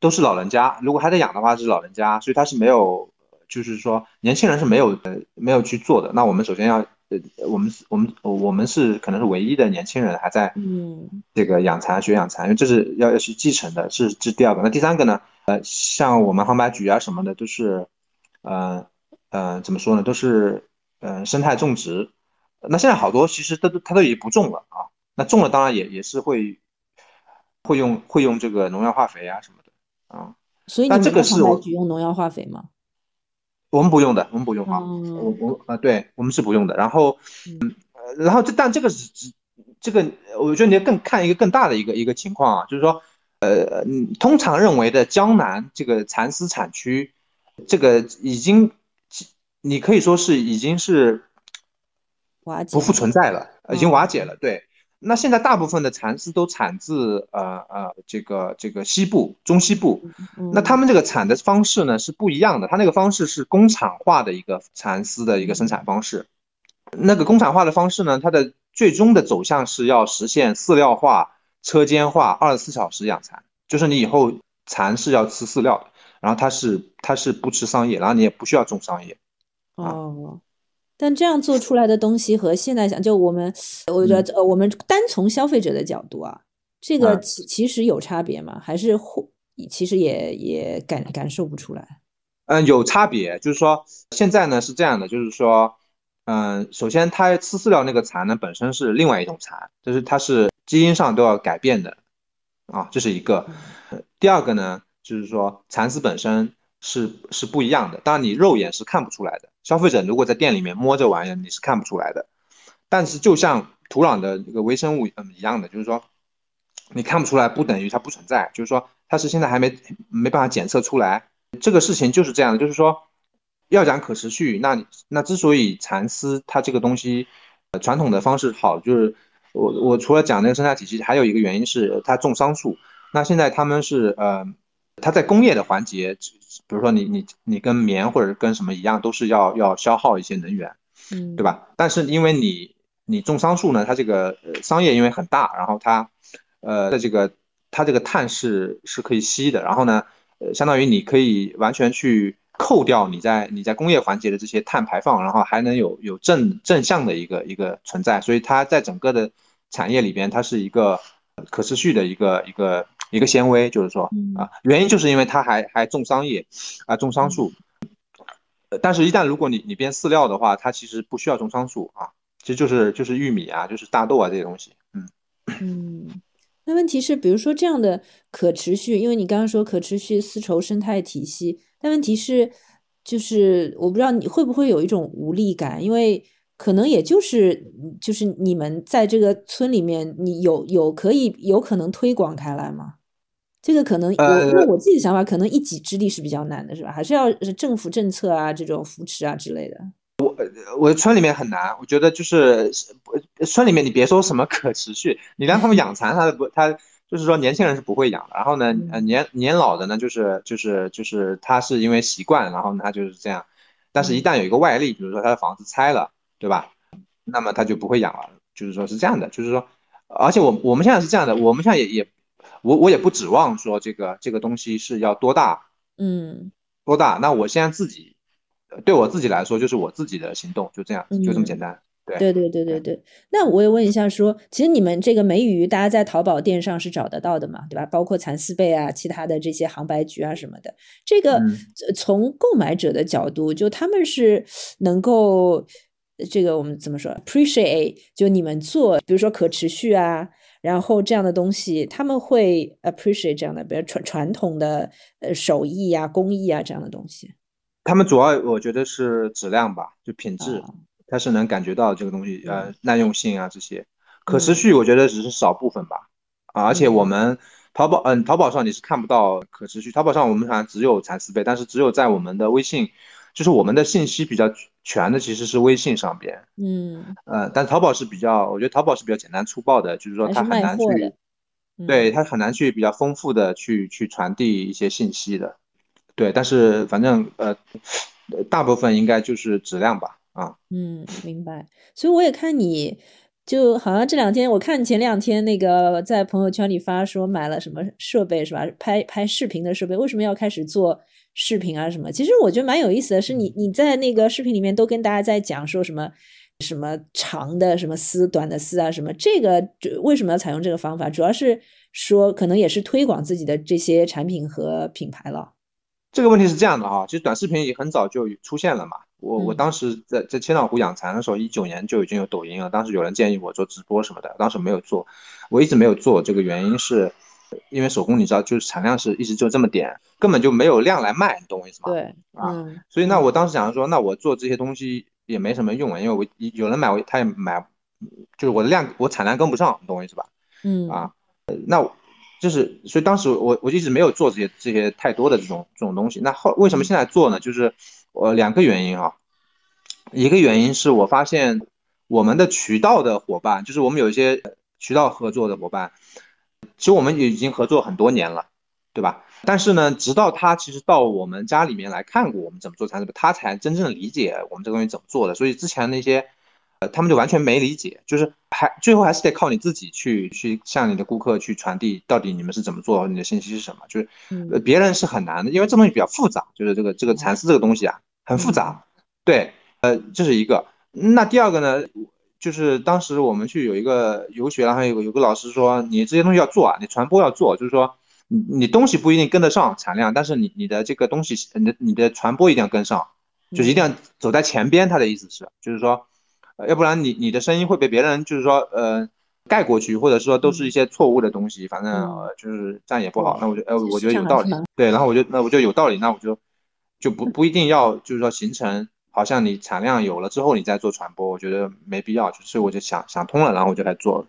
都是老人家，如果还在养的话是老人家，所以他是没有，就是说年轻人是没有呃没有去做的。那我们首先要呃我们我们我们是可能是唯一的年轻人还在嗯这个养蚕学养蚕，因为这是要要去继承的，是这第二个。那第三个呢，呃像我们杭白菊啊什么的都是，呃呃怎么说呢，都是呃生态种植。那现在好多其实都都它都已经不种了啊。那种了当然也也是会，会用会用这个农药化肥啊什么的啊，所以但这个是我用农药化肥吗？我们不用的，我们不用啊，我我啊，对我们是不用的。然后嗯，然后这但这个是只这个，我觉得你要更看一个更大的一个一个情况啊，就是说呃，通常认为的江南这个蚕丝产区，这个已经你可以说是已经是不复存在了。已经瓦解了，对。那现在大部分的蚕丝都产自呃呃这个这个西部中西部，那他们这个产的方式呢是不一样的，它那个方式是工厂化的一个蚕丝的一个生产方式。那个工厂化的方式呢，它的最终的走向是要实现饲料化、车间化、二十四小时养蚕，就是你以后蚕是要吃饲料的，然后它是它是不吃桑叶，然后你也不需要种桑叶。哦。但这样做出来的东西和现在想，就我们，我觉得，呃，我们单从消费者的角度啊，这个其其实有差别吗？还是或其实也也感感受不出来？嗯，有差别，就是说现在呢是这样的，就是说，嗯，首先它吃饲料那个蚕呢本身是另外一种蚕，就是它是基因上都要改变的，啊，这是一个。第二个呢，就是说蚕丝本身。是是不一样的，当然你肉眼是看不出来的。消费者如果在店里面摸这玩意儿，你是看不出来的。但是就像土壤的这个微生物嗯一样的，就是说你看不出来，不等于它不存在。就是说它是现在还没没办法检测出来。这个事情就是这样的，就是说要讲可持续，那那之所以蚕丝它这个东西传统的方式好，就是我我除了讲那个生态体系，还有一个原因是它种桑树。那现在他们是呃。它在工业的环节，比如说你你你跟棉或者跟什么一样，都是要要消耗一些能源，嗯，对吧？但是因为你你种桑树呢，它这个桑叶因为很大，然后它呃的这个它这个碳是是可以吸的，然后呢，呃，相当于你可以完全去扣掉你在你在工业环节的这些碳排放，然后还能有有正正向的一个一个存在，所以它在整个的产业里边，它是一个可持续的一个一个。一个纤维，就是说啊，原因就是因为它还还种桑叶，啊种桑树，但是，一旦如果你你变饲料的话，它其实不需要种桑树啊，其实就是就是玉米啊，就是大豆啊这些东西，嗯嗯。那问题是，比如说这样的可持续，因为你刚刚说可持续丝绸生态体系，但问题是，就是我不知道你会不会有一种无力感，因为。可能也就是就是你们在这个村里面，你有有可以有可能推广开来吗？这个可能我我自己的想法，可能一己之力是比较难的，是吧？还是要政府政策啊，这种扶持啊之类的。我我村里面很难，我觉得就是村里面你别说什么可持续，你让他们养蚕，他不他就是说年轻人是不会养的。然后呢，呃年年老的呢，就是就是就是他是因为习惯，然后他就是这样。但是，一旦有一个外力，比如说他的房子拆了。对吧？那么他就不会养了，就是说是这样的，就是说，而且我我们现在是这样的，我们现在也也，我我也不指望说这个这个东西是要多大，嗯，多大？那我现在自己，对我自己来说，就是我自己的行动，就这样，就这么简单。对对对对对。那我也问一下，说其实你们这个梅鱼，大家在淘宝店上是找得到的嘛，对吧？包括蚕丝被啊，其他的这些杭白菊啊什么的。这个从购买者的角度，就他们是能够这个我们怎么说？appreciate 就你们做，比如说可持续啊。然后这样的东西，他们会 appreciate 这样的，比如传传统的呃手艺啊、工艺啊这样的东西。他们主要我觉得是质量吧，就品质，他是能感觉到这个东西呃耐用性啊这些。可持续我觉得只是少部分吧，啊，而且我们淘宝嗯淘宝上你是看不到可持续，淘宝上我们好像只有蚕丝被，但是只有在我们的微信。就是我们的信息比较全的，其实是微信上边，嗯，呃，但淘宝是比较，我觉得淘宝是比较简单粗暴的，就是说它很难去，对，它很难去比较丰富的去去传递一些信息的，对，但是反正呃，大部分应该就是质量吧，啊，嗯，明白。所以我也看你，就好像这两天，我看前两天那个在朋友圈里发说买了什么设备是吧？拍拍视频的设备，为什么要开始做？视频啊什么，其实我觉得蛮有意思的是，你你在那个视频里面都跟大家在讲说什么什么长的什么丝、短的丝啊什么，这个为什么要采用这个方法？主要是说可能也是推广自己的这些产品和品牌了。这个问题是这样的哈，其实短视频也很早就出现了嘛。我我当时在在千岛湖养蚕的时候，一九年就已经有抖音了，当时有人建议我做直播什么的，当时没有做，我一直没有做，这个原因是。因为手工你知道，就是产量是一直就这么点，根本就没有量来卖，你懂我意思吗？对，啊，所以那我当时想说，那我做这些东西也没什么用啊，因为我有人买我他也买，就是我的量我产量跟不上，你懂我意思吧？嗯，啊，那就是所以当时我我一直没有做这些这些太多的这种这种东西。那后为什么现在做呢？就是我两个原因啊，一个原因是我发现我们的渠道的伙伴，就是我们有一些渠道合作的伙伴。其实我们也已经合作很多年了，对吧？但是呢，直到他其实到我们家里面来看过我们怎么做蚕丝被，他才真正理解我们这个东西怎么做的。所以之前那些，呃，他们就完全没理解，就是还最后还是得靠你自己去去向你的顾客去传递到底你们是怎么做，你的信息是什么。就是呃，别人是很难的，因为这东西比较复杂，就是这个这个蚕丝这个东西啊很复杂。对，呃，这是一个。那第二个呢？就是当时我们去有一个游学，然后有有个老师说，你这些东西要做啊，你传播要做，就是说你你东西不一定跟得上产量，但是你你的这个东西，你的你的传播一定要跟上，就是一定要走在前边。他的意思是，就是说，要不然你你的声音会被别人就是说呃盖过去，或者说都是一些错误的东西，反正就是这样也不好。那我就呃我觉得有道理，对，然后我就那我就有道理，那我就就不不一定要就是说形成。好像你产量有了之后，你再做传播，我觉得没必要，所以我就想想通了，然后我就来做了。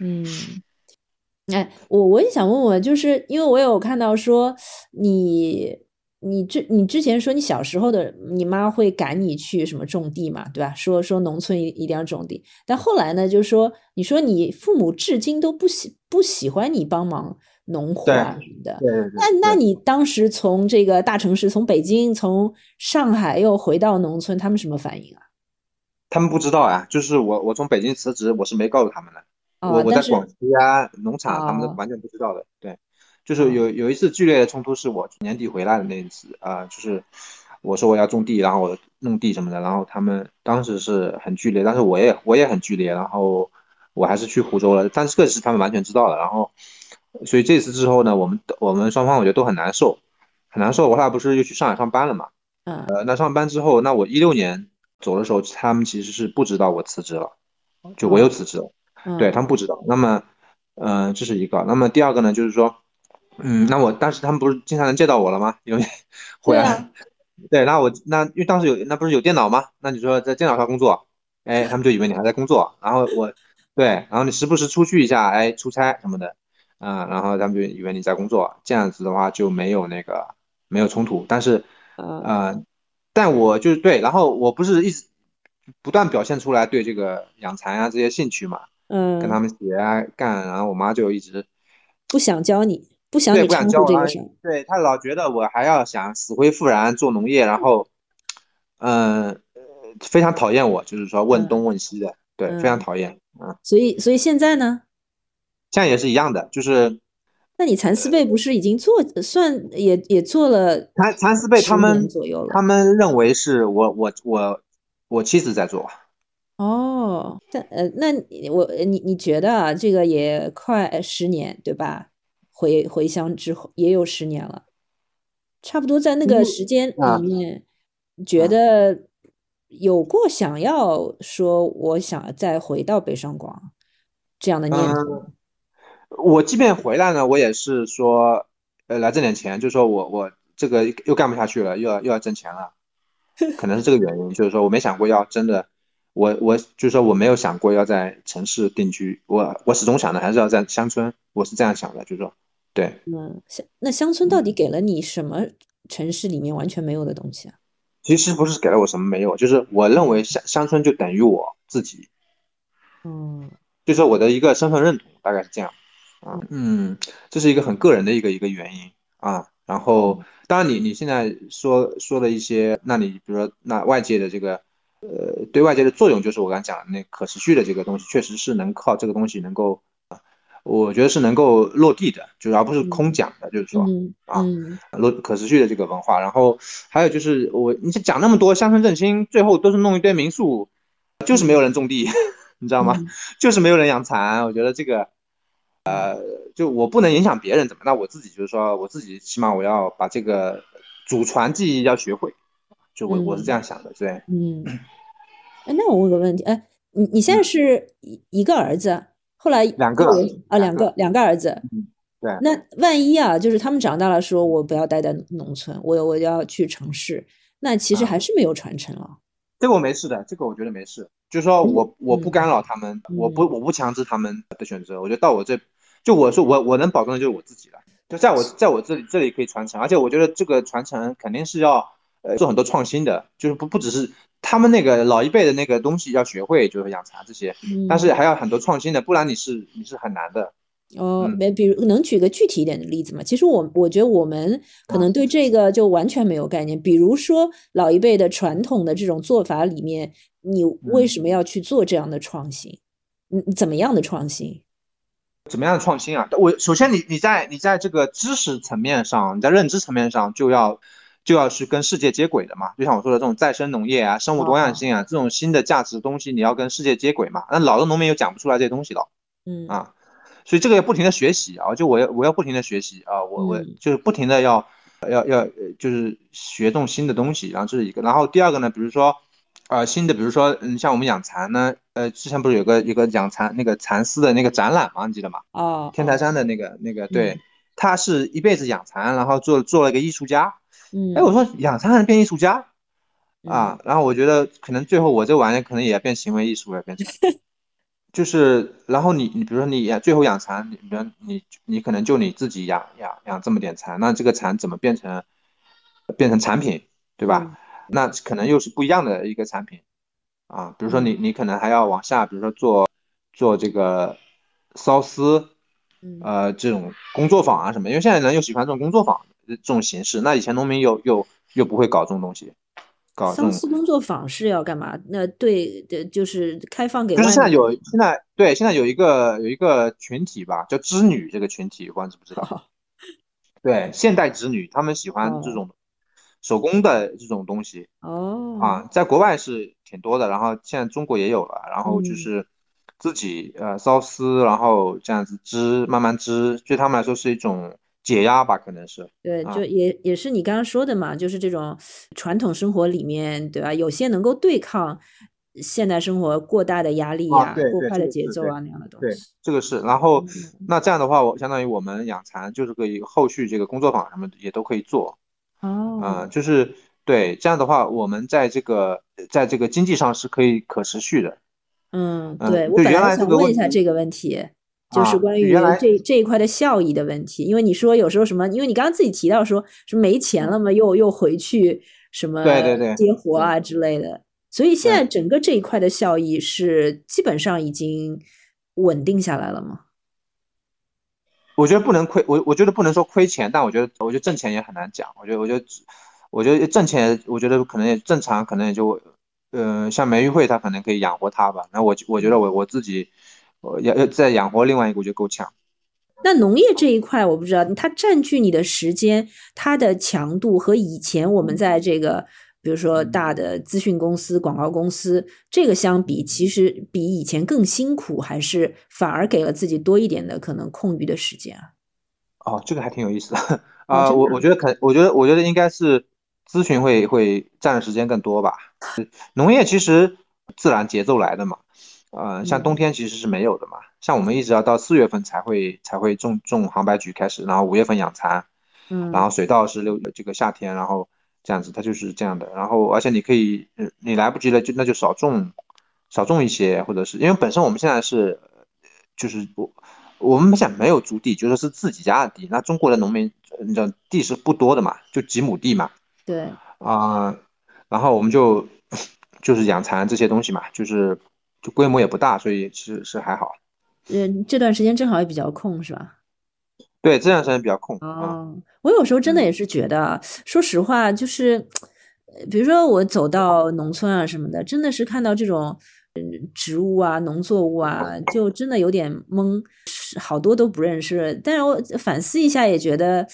嗯，哎，我我也想问问，就是因为我有看到说你你之你之前说你小时候的你妈会赶你去什么种地嘛，对吧？说说农村一定要种地，但后来呢，就是说你说你父母至今都不喜不喜欢你帮忙。农活啊什么的，那那你当时从这个大城市，从北京，从上海又回到农村，他们什么反应啊？他们不知道啊，就是我我从北京辞职，我是没告诉他们的。我我在广西啊，农场，他们都完全不知道的。对，就是有有一次剧烈的冲突，是我年底回来的那一次啊，就是我说我要种地，然后我弄地什么的，然后他们当时是很剧烈，但是我也我也很剧烈，然后我还是去湖州了，但是这个是他们完全知道的，然后。所以这次之后呢，我们我们双方我觉得都很难受，很难受。我俩不是又去上海上班了嘛？嗯，呃，那上班之后，那我一六年走的时候，他们其实是不知道我辞职了，就我又辞职了，对他们不知道。那么，嗯，这是一个。那么第二个呢，就是说，嗯，那我当时他们不是经常能见到我了吗？因为 回来，对，那我那因为当时有那不是有电脑吗？那你说在电脑上工作，哎，他们就以为你还在工作。然后我，对，然后你时不时出去一下，哎，出差什么的。啊，然后他们就以为你在工作，这样子的话就没有那个没有冲突。但是，呃，但我就是对，然后我不是一直不断表现出来对这个养蚕啊这些兴趣嘛，嗯，跟他们学啊干，然后我妈就一直不想教你，不想你承受这个事对他老觉得我还要想死灰复燃做农业，然后，嗯，非常讨厌我，就是说问东问西的，对，非常讨厌，嗯。所以，所以现在呢？现在也是一样的，就是，那你蚕丝被不是已经做算也也做了蚕蚕丝被他们他们认为是我我我我妻子在做，哦，但呃，那我你你觉得啊，这个也快十年对吧？回回乡之后也有十年了，差不多在那个时间里面，觉得有过想要说我想再回到北上广这样的念头。我即便回来呢，我也是说，呃，来挣点钱，就说我我这个又干不下去了，又要又要挣钱了，可能是这个原因，就是说我没想过要真的。我我就是说我没有想过要在城市定居，我我始终想的还是要在乡村，我是这样想的，就是说，对，嗯，乡那乡村到底给了你什么城市里面完全没有的东西啊？其实不是给了我什么没有，就是我认为乡乡村就等于我自己，嗯，就是我的一个身份认同，大概是这样，啊，嗯，这是一个很个人的一个一个原因啊，然后当然你你现在说说了一些，那你比如说那外界的这个。呃，对外界的作用就是我刚才讲的那可持续的这个东西，确实是能靠这个东西能够，我觉得是能够落地的，就是而不是空讲的，就是说啊，落可持续的这个文化。然后还有就是我你讲那么多乡村振兴，最后都是弄一堆民宿，就是没有人种地，你知道吗？就是没有人养蚕。我觉得这个，呃，就我不能影响别人怎么，那我自己就是说我自己起码我要把这个祖传技艺要学会。就我我是这样想的，对，嗯，哎，那我问个问题，哎，你你现在是一一个儿子，后来两个。啊，两个。两个儿子，对，那万一啊，就是他们长大了，说我不要待在农村，我我要去城市，那其实还是没有传承了。这个我没事的，这个我觉得没事，就是说我我不干扰他们，我不我不强制他们的选择，我觉得到我这就我说我我能保证的就是我自己了，就在我在我这里这里可以传承，而且我觉得这个传承肯定是要。呃，做很多创新的，就是不不只是他们那个老一辈的那个东西要学会，就是养蚕这些，但是还要很多创新的，不然你是你是很难的。哦，没，比如能举个具体一点的例子吗？其实我我觉得我们可能对这个就完全没有概念。比如说老一辈的传统的这种做法里面，你为什么要去做这样的创新？嗯，怎么样的创新？怎么样的创新啊？我首先你你在你在这个知识层面上，你在认知层面上就要。就要是跟世界接轨的嘛，就像我说的这种再生农业啊、生物多样性啊这种新的价值东西，你要跟世界接轨嘛。那老的农民又讲不出来这些东西了，嗯啊，所以这个要不停的学习啊，就我要我要不停的学习啊，我我就是不停的要要要就是学这种新的东西，然后这是一个。然后第二个呢，比如说呃新的，比如说嗯像我们养蚕呢，呃之前不是有个有个养蚕那个蚕丝的那个展览吗？你记得吗？哦，天台山的那个那个对，他是一辈子养蚕，然后做做了一个艺术家。嗯，哎，我说养蚕还能变艺术家啊，然后我觉得可能最后我这玩意可能也要变行为艺术了，变成，就是，然后你你比如说你养最后养蚕，你比如你你可能就你自己养养养这么点蚕，那这个蚕怎么变成变成产品，对吧？那可能又是不一样的一个产品啊，比如说你你可能还要往下，比如说做做这个烧丝，呃，这种工作坊啊什么，因为现在人又喜欢这种工作坊。这种形式，那以前农民又又又不会搞这种东西，搞相思工作坊是要干嘛？那对的，就是开放给。就是现在有现在对现在有一个有一个群体吧，叫织女这个群体，不知道知不知道？对，现代织女，他们喜欢这种手工的这种东西。哦。啊，在国外是挺多的，然后现在中国也有了，然后就是自己呃烧丝，然后这样子织，慢慢织，对他们来说是一种。解压吧，可能是对，就也也是你刚刚说的嘛，就是这种传统生活里面，对吧？有些能够对抗现代生活过大的压力呀、过快的节奏啊那样的东西。对，这个是。然后那这样的话，我相当于我们养蚕就是可以后续这个工作坊什么也都可以做。哦。嗯，就是对这样的话，我们在这个在这个经济上是可以可持续的。嗯，对我本来想问一下这个问题。就是关于这这一块的效益的问题，因为你说有时候什么，因为你刚刚自己提到说是没钱了嘛，又又回去什么对对对接活啊之类的，所以现在整个这一块的效益是基本上已经稳定下来了吗？我觉得不能亏，我我觉得不能说亏钱，但我觉得我觉得挣钱也很难讲。我觉得我觉得我觉得挣钱，我觉得可能也正常，可能也就呃像梅玉慧她可能可以养活他吧。那我我觉得我我自己。要要再养活另外一个，我觉得够呛。那农业这一块，我不知道它占据你的时间，它的强度和以前我们在这个比如说大的资讯公司、广告公司，这个相比，其实比以前更辛苦，还是反而给了自己多一点的可能空余的时间啊？哦，这个还挺有意思的。啊，我。我觉得可，我觉得我觉得应该是咨询会会占的时间更多吧。农业其实自然节奏来的嘛，呃，像冬天其实是没有的嘛，像我们一直要到四月份才会才会种种杭白菊开始，然后五月份养蚕，嗯，然后水稻是六这个夏天，然后这样子，它就是这样的。然后而且你可以，你来不及了就那就少种少种一些，或者是因为本身我们现在是就是我。我们想没有租地，就说是自己家的地。那中国的农民，你知道地是不多的嘛，就几亩地嘛。对。啊，然后我们就就是养蚕这些东西嘛，就是就规模也不大，所以其实是还好。嗯，这段时间正好也比较空，是吧？对，这段时间比较空。哦，我有时候真的也是觉得，说实话，就是比如说我走到农村啊什么的，真的是看到这种。植物啊，农作物啊，就真的有点懵，好多都不认识。但是我反思一下，也觉得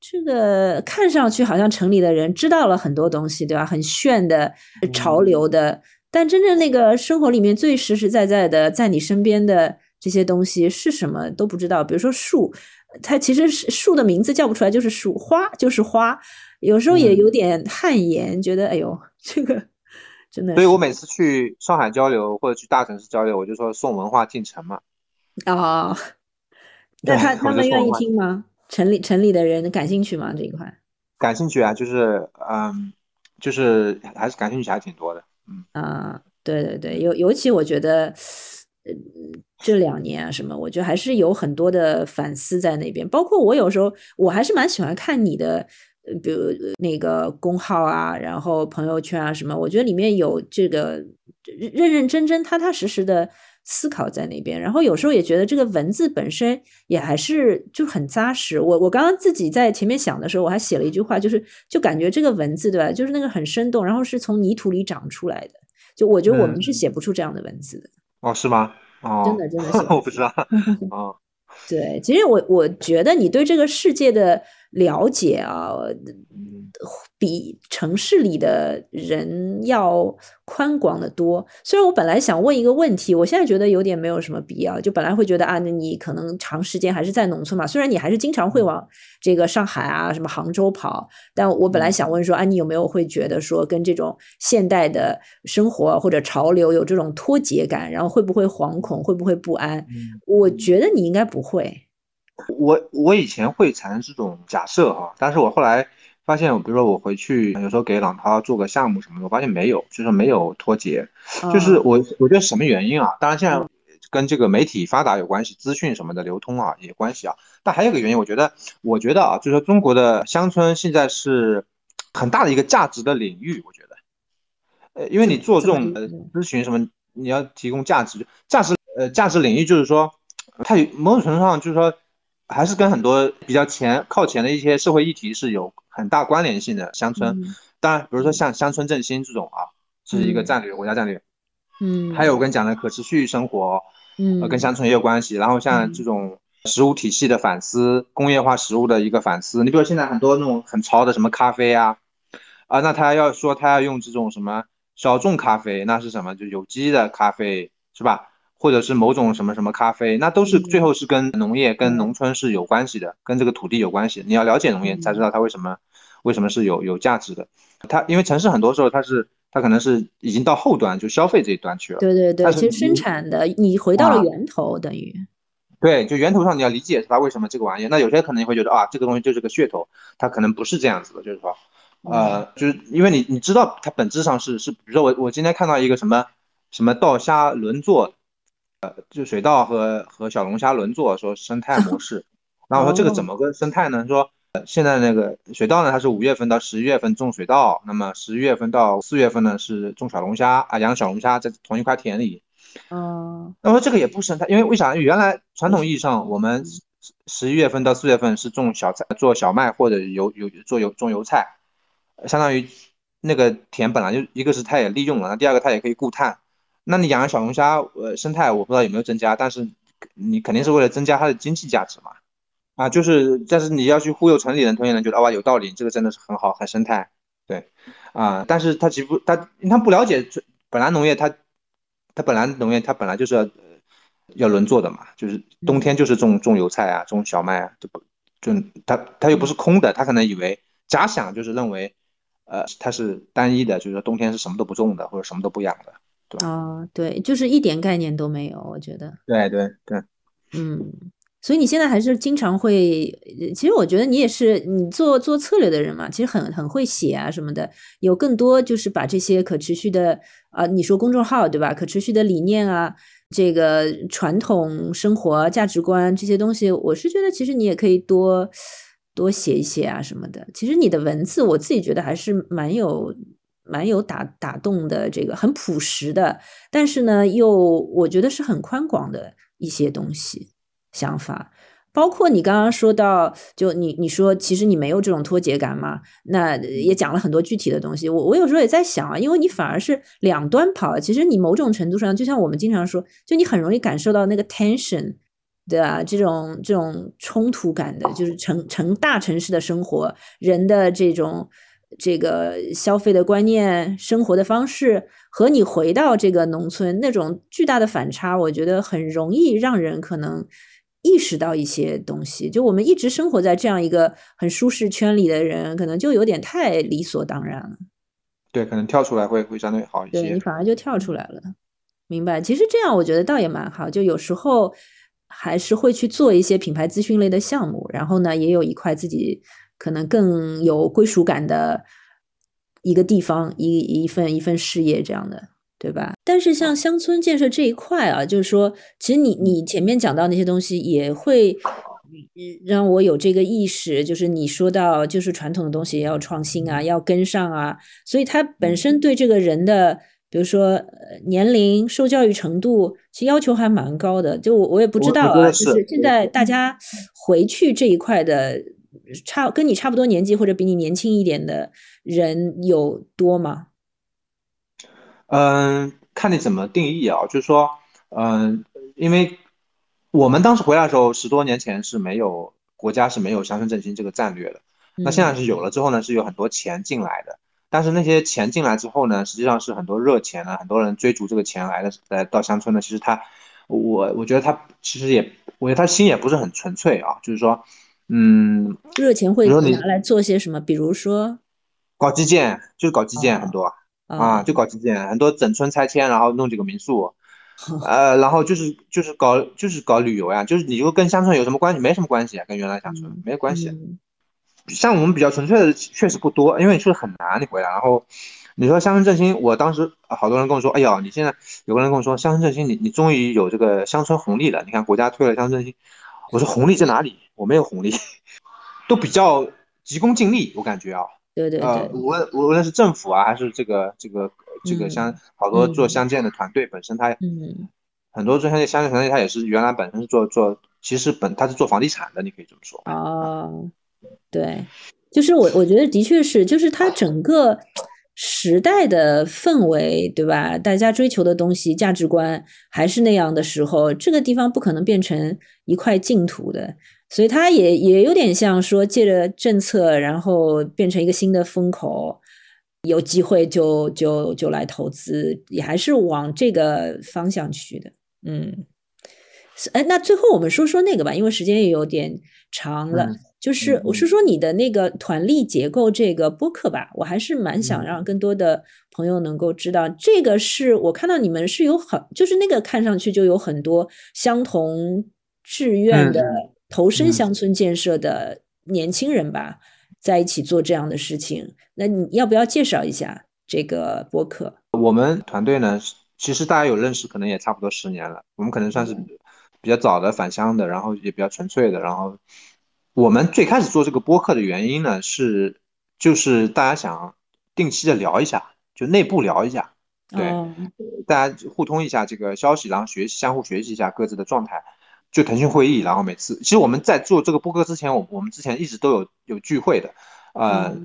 这个看上去好像城里的人知道了很多东西，对吧？很炫的潮流的，但真正那个生活里面最实实在在的，在你身边的这些东西是什么都不知道。比如说树，它其实是树的名字叫不出来，就是树；花就是花，有时候也有点汗颜，觉得哎呦，这个真的。所以我每次去上海交流或者去大城市交流，我就说送文化进城嘛。哦，那他他们愿意听吗？城里城里的人感兴趣吗？这一块？感兴趣啊，就是嗯，就是还是感兴趣还挺多的。嗯啊，对对对，尤尤其我觉得，呃，这两年啊什么，我觉得还是有很多的反思在那边。包括我有时候，我还是蛮喜欢看你的。比如那个公号啊，然后朋友圈啊什么，我觉得里面有这个认认真真、踏踏实实的思考在那边。然后有时候也觉得这个文字本身也还是就很扎实。我我刚刚自己在前面想的时候，我还写了一句话，就是就感觉这个文字对吧，就是那个很生动，然后是从泥土里长出来的。就我觉得我们是写不出这样的文字的。哦，是吗？哦，真的真的，我不知道。哦，对，其实我我觉得你对这个世界的。了解啊，比城市里的人要宽广的多。虽然我本来想问一个问题，我现在觉得有点没有什么必要。就本来会觉得啊，那你可能长时间还是在农村嘛。虽然你还是经常会往这个上海啊、什么杭州跑，但我本来想问说，啊，你有没有会觉得说跟这种现代的生活或者潮流有这种脱节感，然后会不会惶恐，会不会不安？我觉得你应该不会。我我以前会产生这种假设哈，但是我后来发现，比如说我回去有时候给朗涛做个项目什么的，我发现没有，就是没有脱节，就是我我觉得什么原因啊？当然现在跟这个媒体发达有关系，资讯什么的流通啊也关系啊。但还有个原因，我觉得我觉得啊，就是说中国的乡村现在是很大的一个价值的领域，我觉得，呃，因为你做这种呃咨询什么，你要提供价值，价值呃价值领域就是说，它有某种程度上就是说。还是跟很多比较前靠前的一些社会议题是有很大关联性的。乡村，当然，比如说像乡村振兴这种啊，是一个战略，国家战略。嗯，还有我跟你讲的可持续生活，嗯，跟乡村也有关系。然后像这种食物体系的反思，工业化食物的一个反思。你比如现在很多那种很潮的什么咖啡啊，啊，那他要说他要用这种什么小众咖啡，那是什么？就有机的咖啡，是吧？或者是某种什么什么咖啡，那都是最后是跟农业、跟农村是有关系的，跟这个土地有关系。你要了解农业，才知道它为什么为什么是有有价值的。它因为城市很多时候它是它可能是已经到后端就消费这一端去了。对对对，其实生产的你回到了源头，等于对，就源头上你要理解它为什么这个玩意。那有些可能你会觉得啊，这个东西就是个噱头，它可能不是这样子的，就是说，呃，就是因为你你知道它本质上是是，比如说我我今天看到一个什么什么稻虾轮作。就水稻和和小龙虾轮作说生态模式，然后我说这个怎么个生态呢？说现在那个水稻呢，它是五月份到十一月份种水稻，那么十一月份到四月份呢是种小龙虾啊，养小龙虾在同一块田里。嗯，那么这个也不生态，因为为啥？原来传统意义上我们十一月份到四月份是种小菜，做小麦或者油油做油种油菜，相当于那个田本来就一个是它也利用了，那第二个它也可以固碳。那你养小龙虾，呃，生态我不知道有没有增加，但是你肯定是为了增加它的经济价值嘛，啊，就是，但是你要去忽悠城里人，城里人觉得哇有道理，这个真的是很好，很生态，对，啊，但是他其实，他他不了解本来农业，他他本来农业他本来就是要要轮作的嘛，就是冬天就是种种油菜啊，种小麦啊，就不就他他又不是空的，他可能以为假想就是认为，呃，它是单一的，就是说冬天是什么都不种的，或者什么都不养的，对吧？啊，对，就是一点概念都没有，我觉得。对对对，嗯。所以你现在还是经常会，其实我觉得你也是你做做策略的人嘛，其实很很会写啊什么的，有更多就是把这些可持续的啊，你说公众号对吧？可持续的理念啊，这个传统生活价值观这些东西，我是觉得其实你也可以多多写一写啊什么的。其实你的文字我自己觉得还是蛮有蛮有打打动的，这个很朴实的，但是呢又我觉得是很宽广的一些东西。想法，包括你刚刚说到，就你你说其实你没有这种脱节感嘛？那也讲了很多具体的东西。我我有时候也在想啊，因为你反而是两端跑，其实你某种程度上，就像我们经常说，就你很容易感受到那个 tension，对吧？这种这种冲突感的，就是城城大城市的生活，人的这种这个消费的观念、生活的方式，和你回到这个农村那种巨大的反差，我觉得很容易让人可能。意识到一些东西，就我们一直生活在这样一个很舒适圈里的人，可能就有点太理所当然了。对，可能跳出来会会相对好一些。对你反而就跳出来了，明白？其实这样我觉得倒也蛮好，就有时候还是会去做一些品牌资讯类的项目，然后呢，也有一块自己可能更有归属感的一个地方，一一份一份事业这样的。对吧？但是像乡村建设这一块啊，就是说，其实你你前面讲到那些东西，也会让我有这个意识，就是你说到，就是传统的东西也要创新啊，要跟上啊，所以它本身对这个人的，比如说年龄、受教育程度，其实要求还蛮高的。就我我也不知道啊，就是现在大家回去这一块的，差跟你差不多年纪或者比你年轻一点的人有多吗？嗯，看你怎么定义啊，就是说，嗯，因为我们当时回来的时候，十多年前是没有国家是没有乡村振兴这个战略的，那现在是有了之后呢，是有很多钱进来的，但是那些钱进来之后呢，实际上是很多热钱呢，很多人追逐这个钱来的，来到乡村呢，其实他，我我觉得他其实也，我觉得他心也不是很纯粹啊，就是说，嗯，热钱会拿来做些什么？比如说搞基建，就是搞基建很多。啊，就搞基建，很多整村拆迁，然后弄几个民宿，呃，然后就是就是搞就是搞旅游呀，就是你就跟乡村有什么关系？没什么关系啊，跟原来乡村没有关系。像我们比较纯粹的确实不多，因为确实很难你回来。然后你说乡村振兴，我当时好多人跟我说，哎呀，你现在有个人跟我说乡村振兴，你你终于有这个乡村红利了。你看国家推了乡村振兴，我说红利在哪里？我没有红利，都比较急功近利，我感觉啊。对对对，无论无论是政府啊，还是这个这个这个乡好多做乡建的团队本身，他嗯，很多做乡建乡建团队，他也是原来本身是做做，其实本他是做房地产的，你可以这么说。哦，对，就是我我觉得的确是，就是它整个时代的氛围，对吧？大家追求的东西、价值观还是那样的时候，这个地方不可能变成一块净土的。所以它也也有点像说借着政策，然后变成一个新的风口，有机会就就就来投资，也还是往这个方向去的。嗯，哎，那最后我们说说那个吧，因为时间也有点长了。就是我是说你的那个团力结构这个播客吧，我还是蛮想让更多的朋友能够知道，这个是我看到你们是有很，就是那个看上去就有很多相同志愿的。投身乡村建设的年轻人吧，在一起做这样的事情。那你要不要介绍一下这个播客？我们团队呢，其实大家有认识，可能也差不多十年了。我们可能算是比较早的返乡的，然后也比较纯粹的。然后我们最开始做这个播客的原因呢，是就是大家想定期的聊一下，就内部聊一下，对，大家互通一下这个消息，然后学习相互学习一下各自的状态。就腾讯会议，然后每次其实我们在做这个播客之前，我我们之前一直都有有聚会的，呃，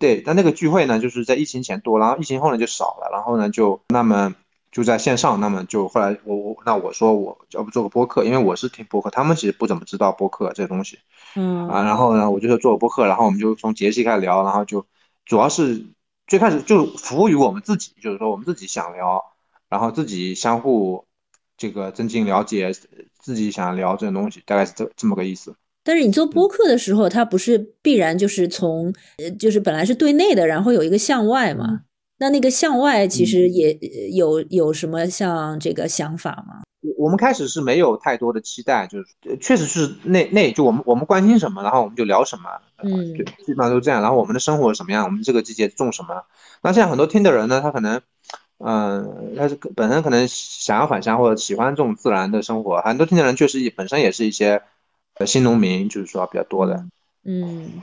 对，但那个聚会呢，就是在疫情前多，然后疫情后呢就少了，然后呢就那么就在线上，那么就后来我我那我说我要不做个播客，因为我是听播客，他们其实不怎么知道播客这东西，嗯啊，然后呢我就说做个播客，然后我们就从节气开始聊，然后就主要是最开始就服务于我们自己，就是说我们自己想聊，然后自己相互这个增进了解，自己想聊这种东西，大概是这这么个意思。但是你做播客的时候，它不是必然就是从呃，就是本来是对内的，然后有一个向外嘛？那那个向外其实也有有什么像这个想法吗？我们开始是没有太多的期待，就是确实是那那就我们我们关心什么，然后我们就聊什么，嗯，就基本上都这样。然后我们的生活什么样，我们这个季节种什么。那现在很多听的人呢，他可能，嗯，他是本身可能想要返乡或者喜欢这种自然的生活，很多听的人确实本身也是一些新农民，就是说比较多的，嗯。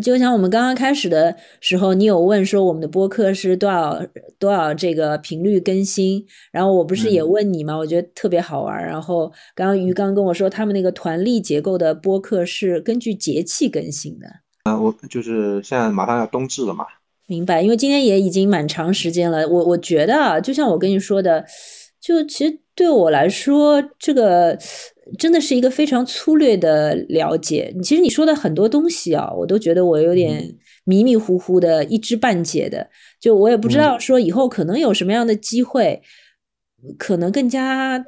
就像我们刚刚开始的时候，你有问说我们的播客是多少多少这个频率更新，然后我不是也问你吗？我觉得特别好玩。然后刚刚于刚跟我说，他们那个团力结构的播客是根据节气更新的。啊，我就是现在马上要冬至了嘛。明白，因为今天也已经蛮长时间了。我我觉得啊，就像我跟你说的，就其实对我来说，这个。真的是一个非常粗略的了解。其实你说的很多东西啊，我都觉得我有点迷迷糊糊的，一知半解的。就我也不知道说以后可能有什么样的机会，可能更加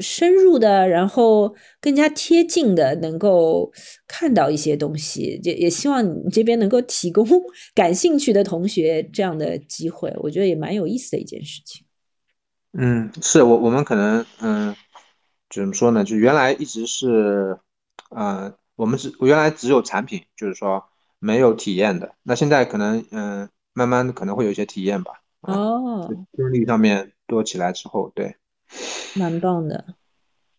深入的，然后更加贴近的，能够看到一些东西。也也希望你这边能够提供 感兴趣的同学这样的机会，我觉得也蛮有意思的一件事情。嗯，是我我们可能嗯。怎么说呢？就原来一直是，呃，我们是原来只有产品，就是说没有体验的。那现在可能，嗯，慢慢可能会有一些体验吧。哦，经历上面多起来之后，对，蛮棒的。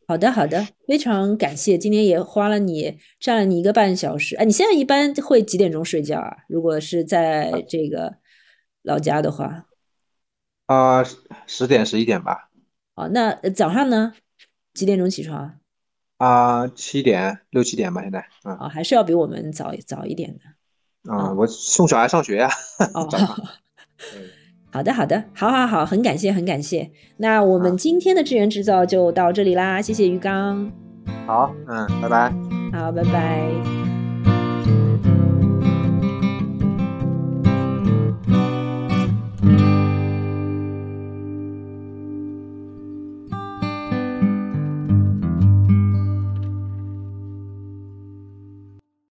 好的，好的，非常感谢，今天也花了你占了你一个半小时。哎，你现在一般会几点钟睡觉啊？如果是在这个老家的话，啊，十点十一点吧。哦，那早上呢？几点钟起床？啊，七点六七点吧，现在。啊，还是要比我们早早一点的。啊，我送小孩上学呀。哦，好的，好的，好好好，很感谢，很感谢。那我们今天的智源制造就到这里啦，谢谢于刚。好，嗯，拜拜。好，拜拜。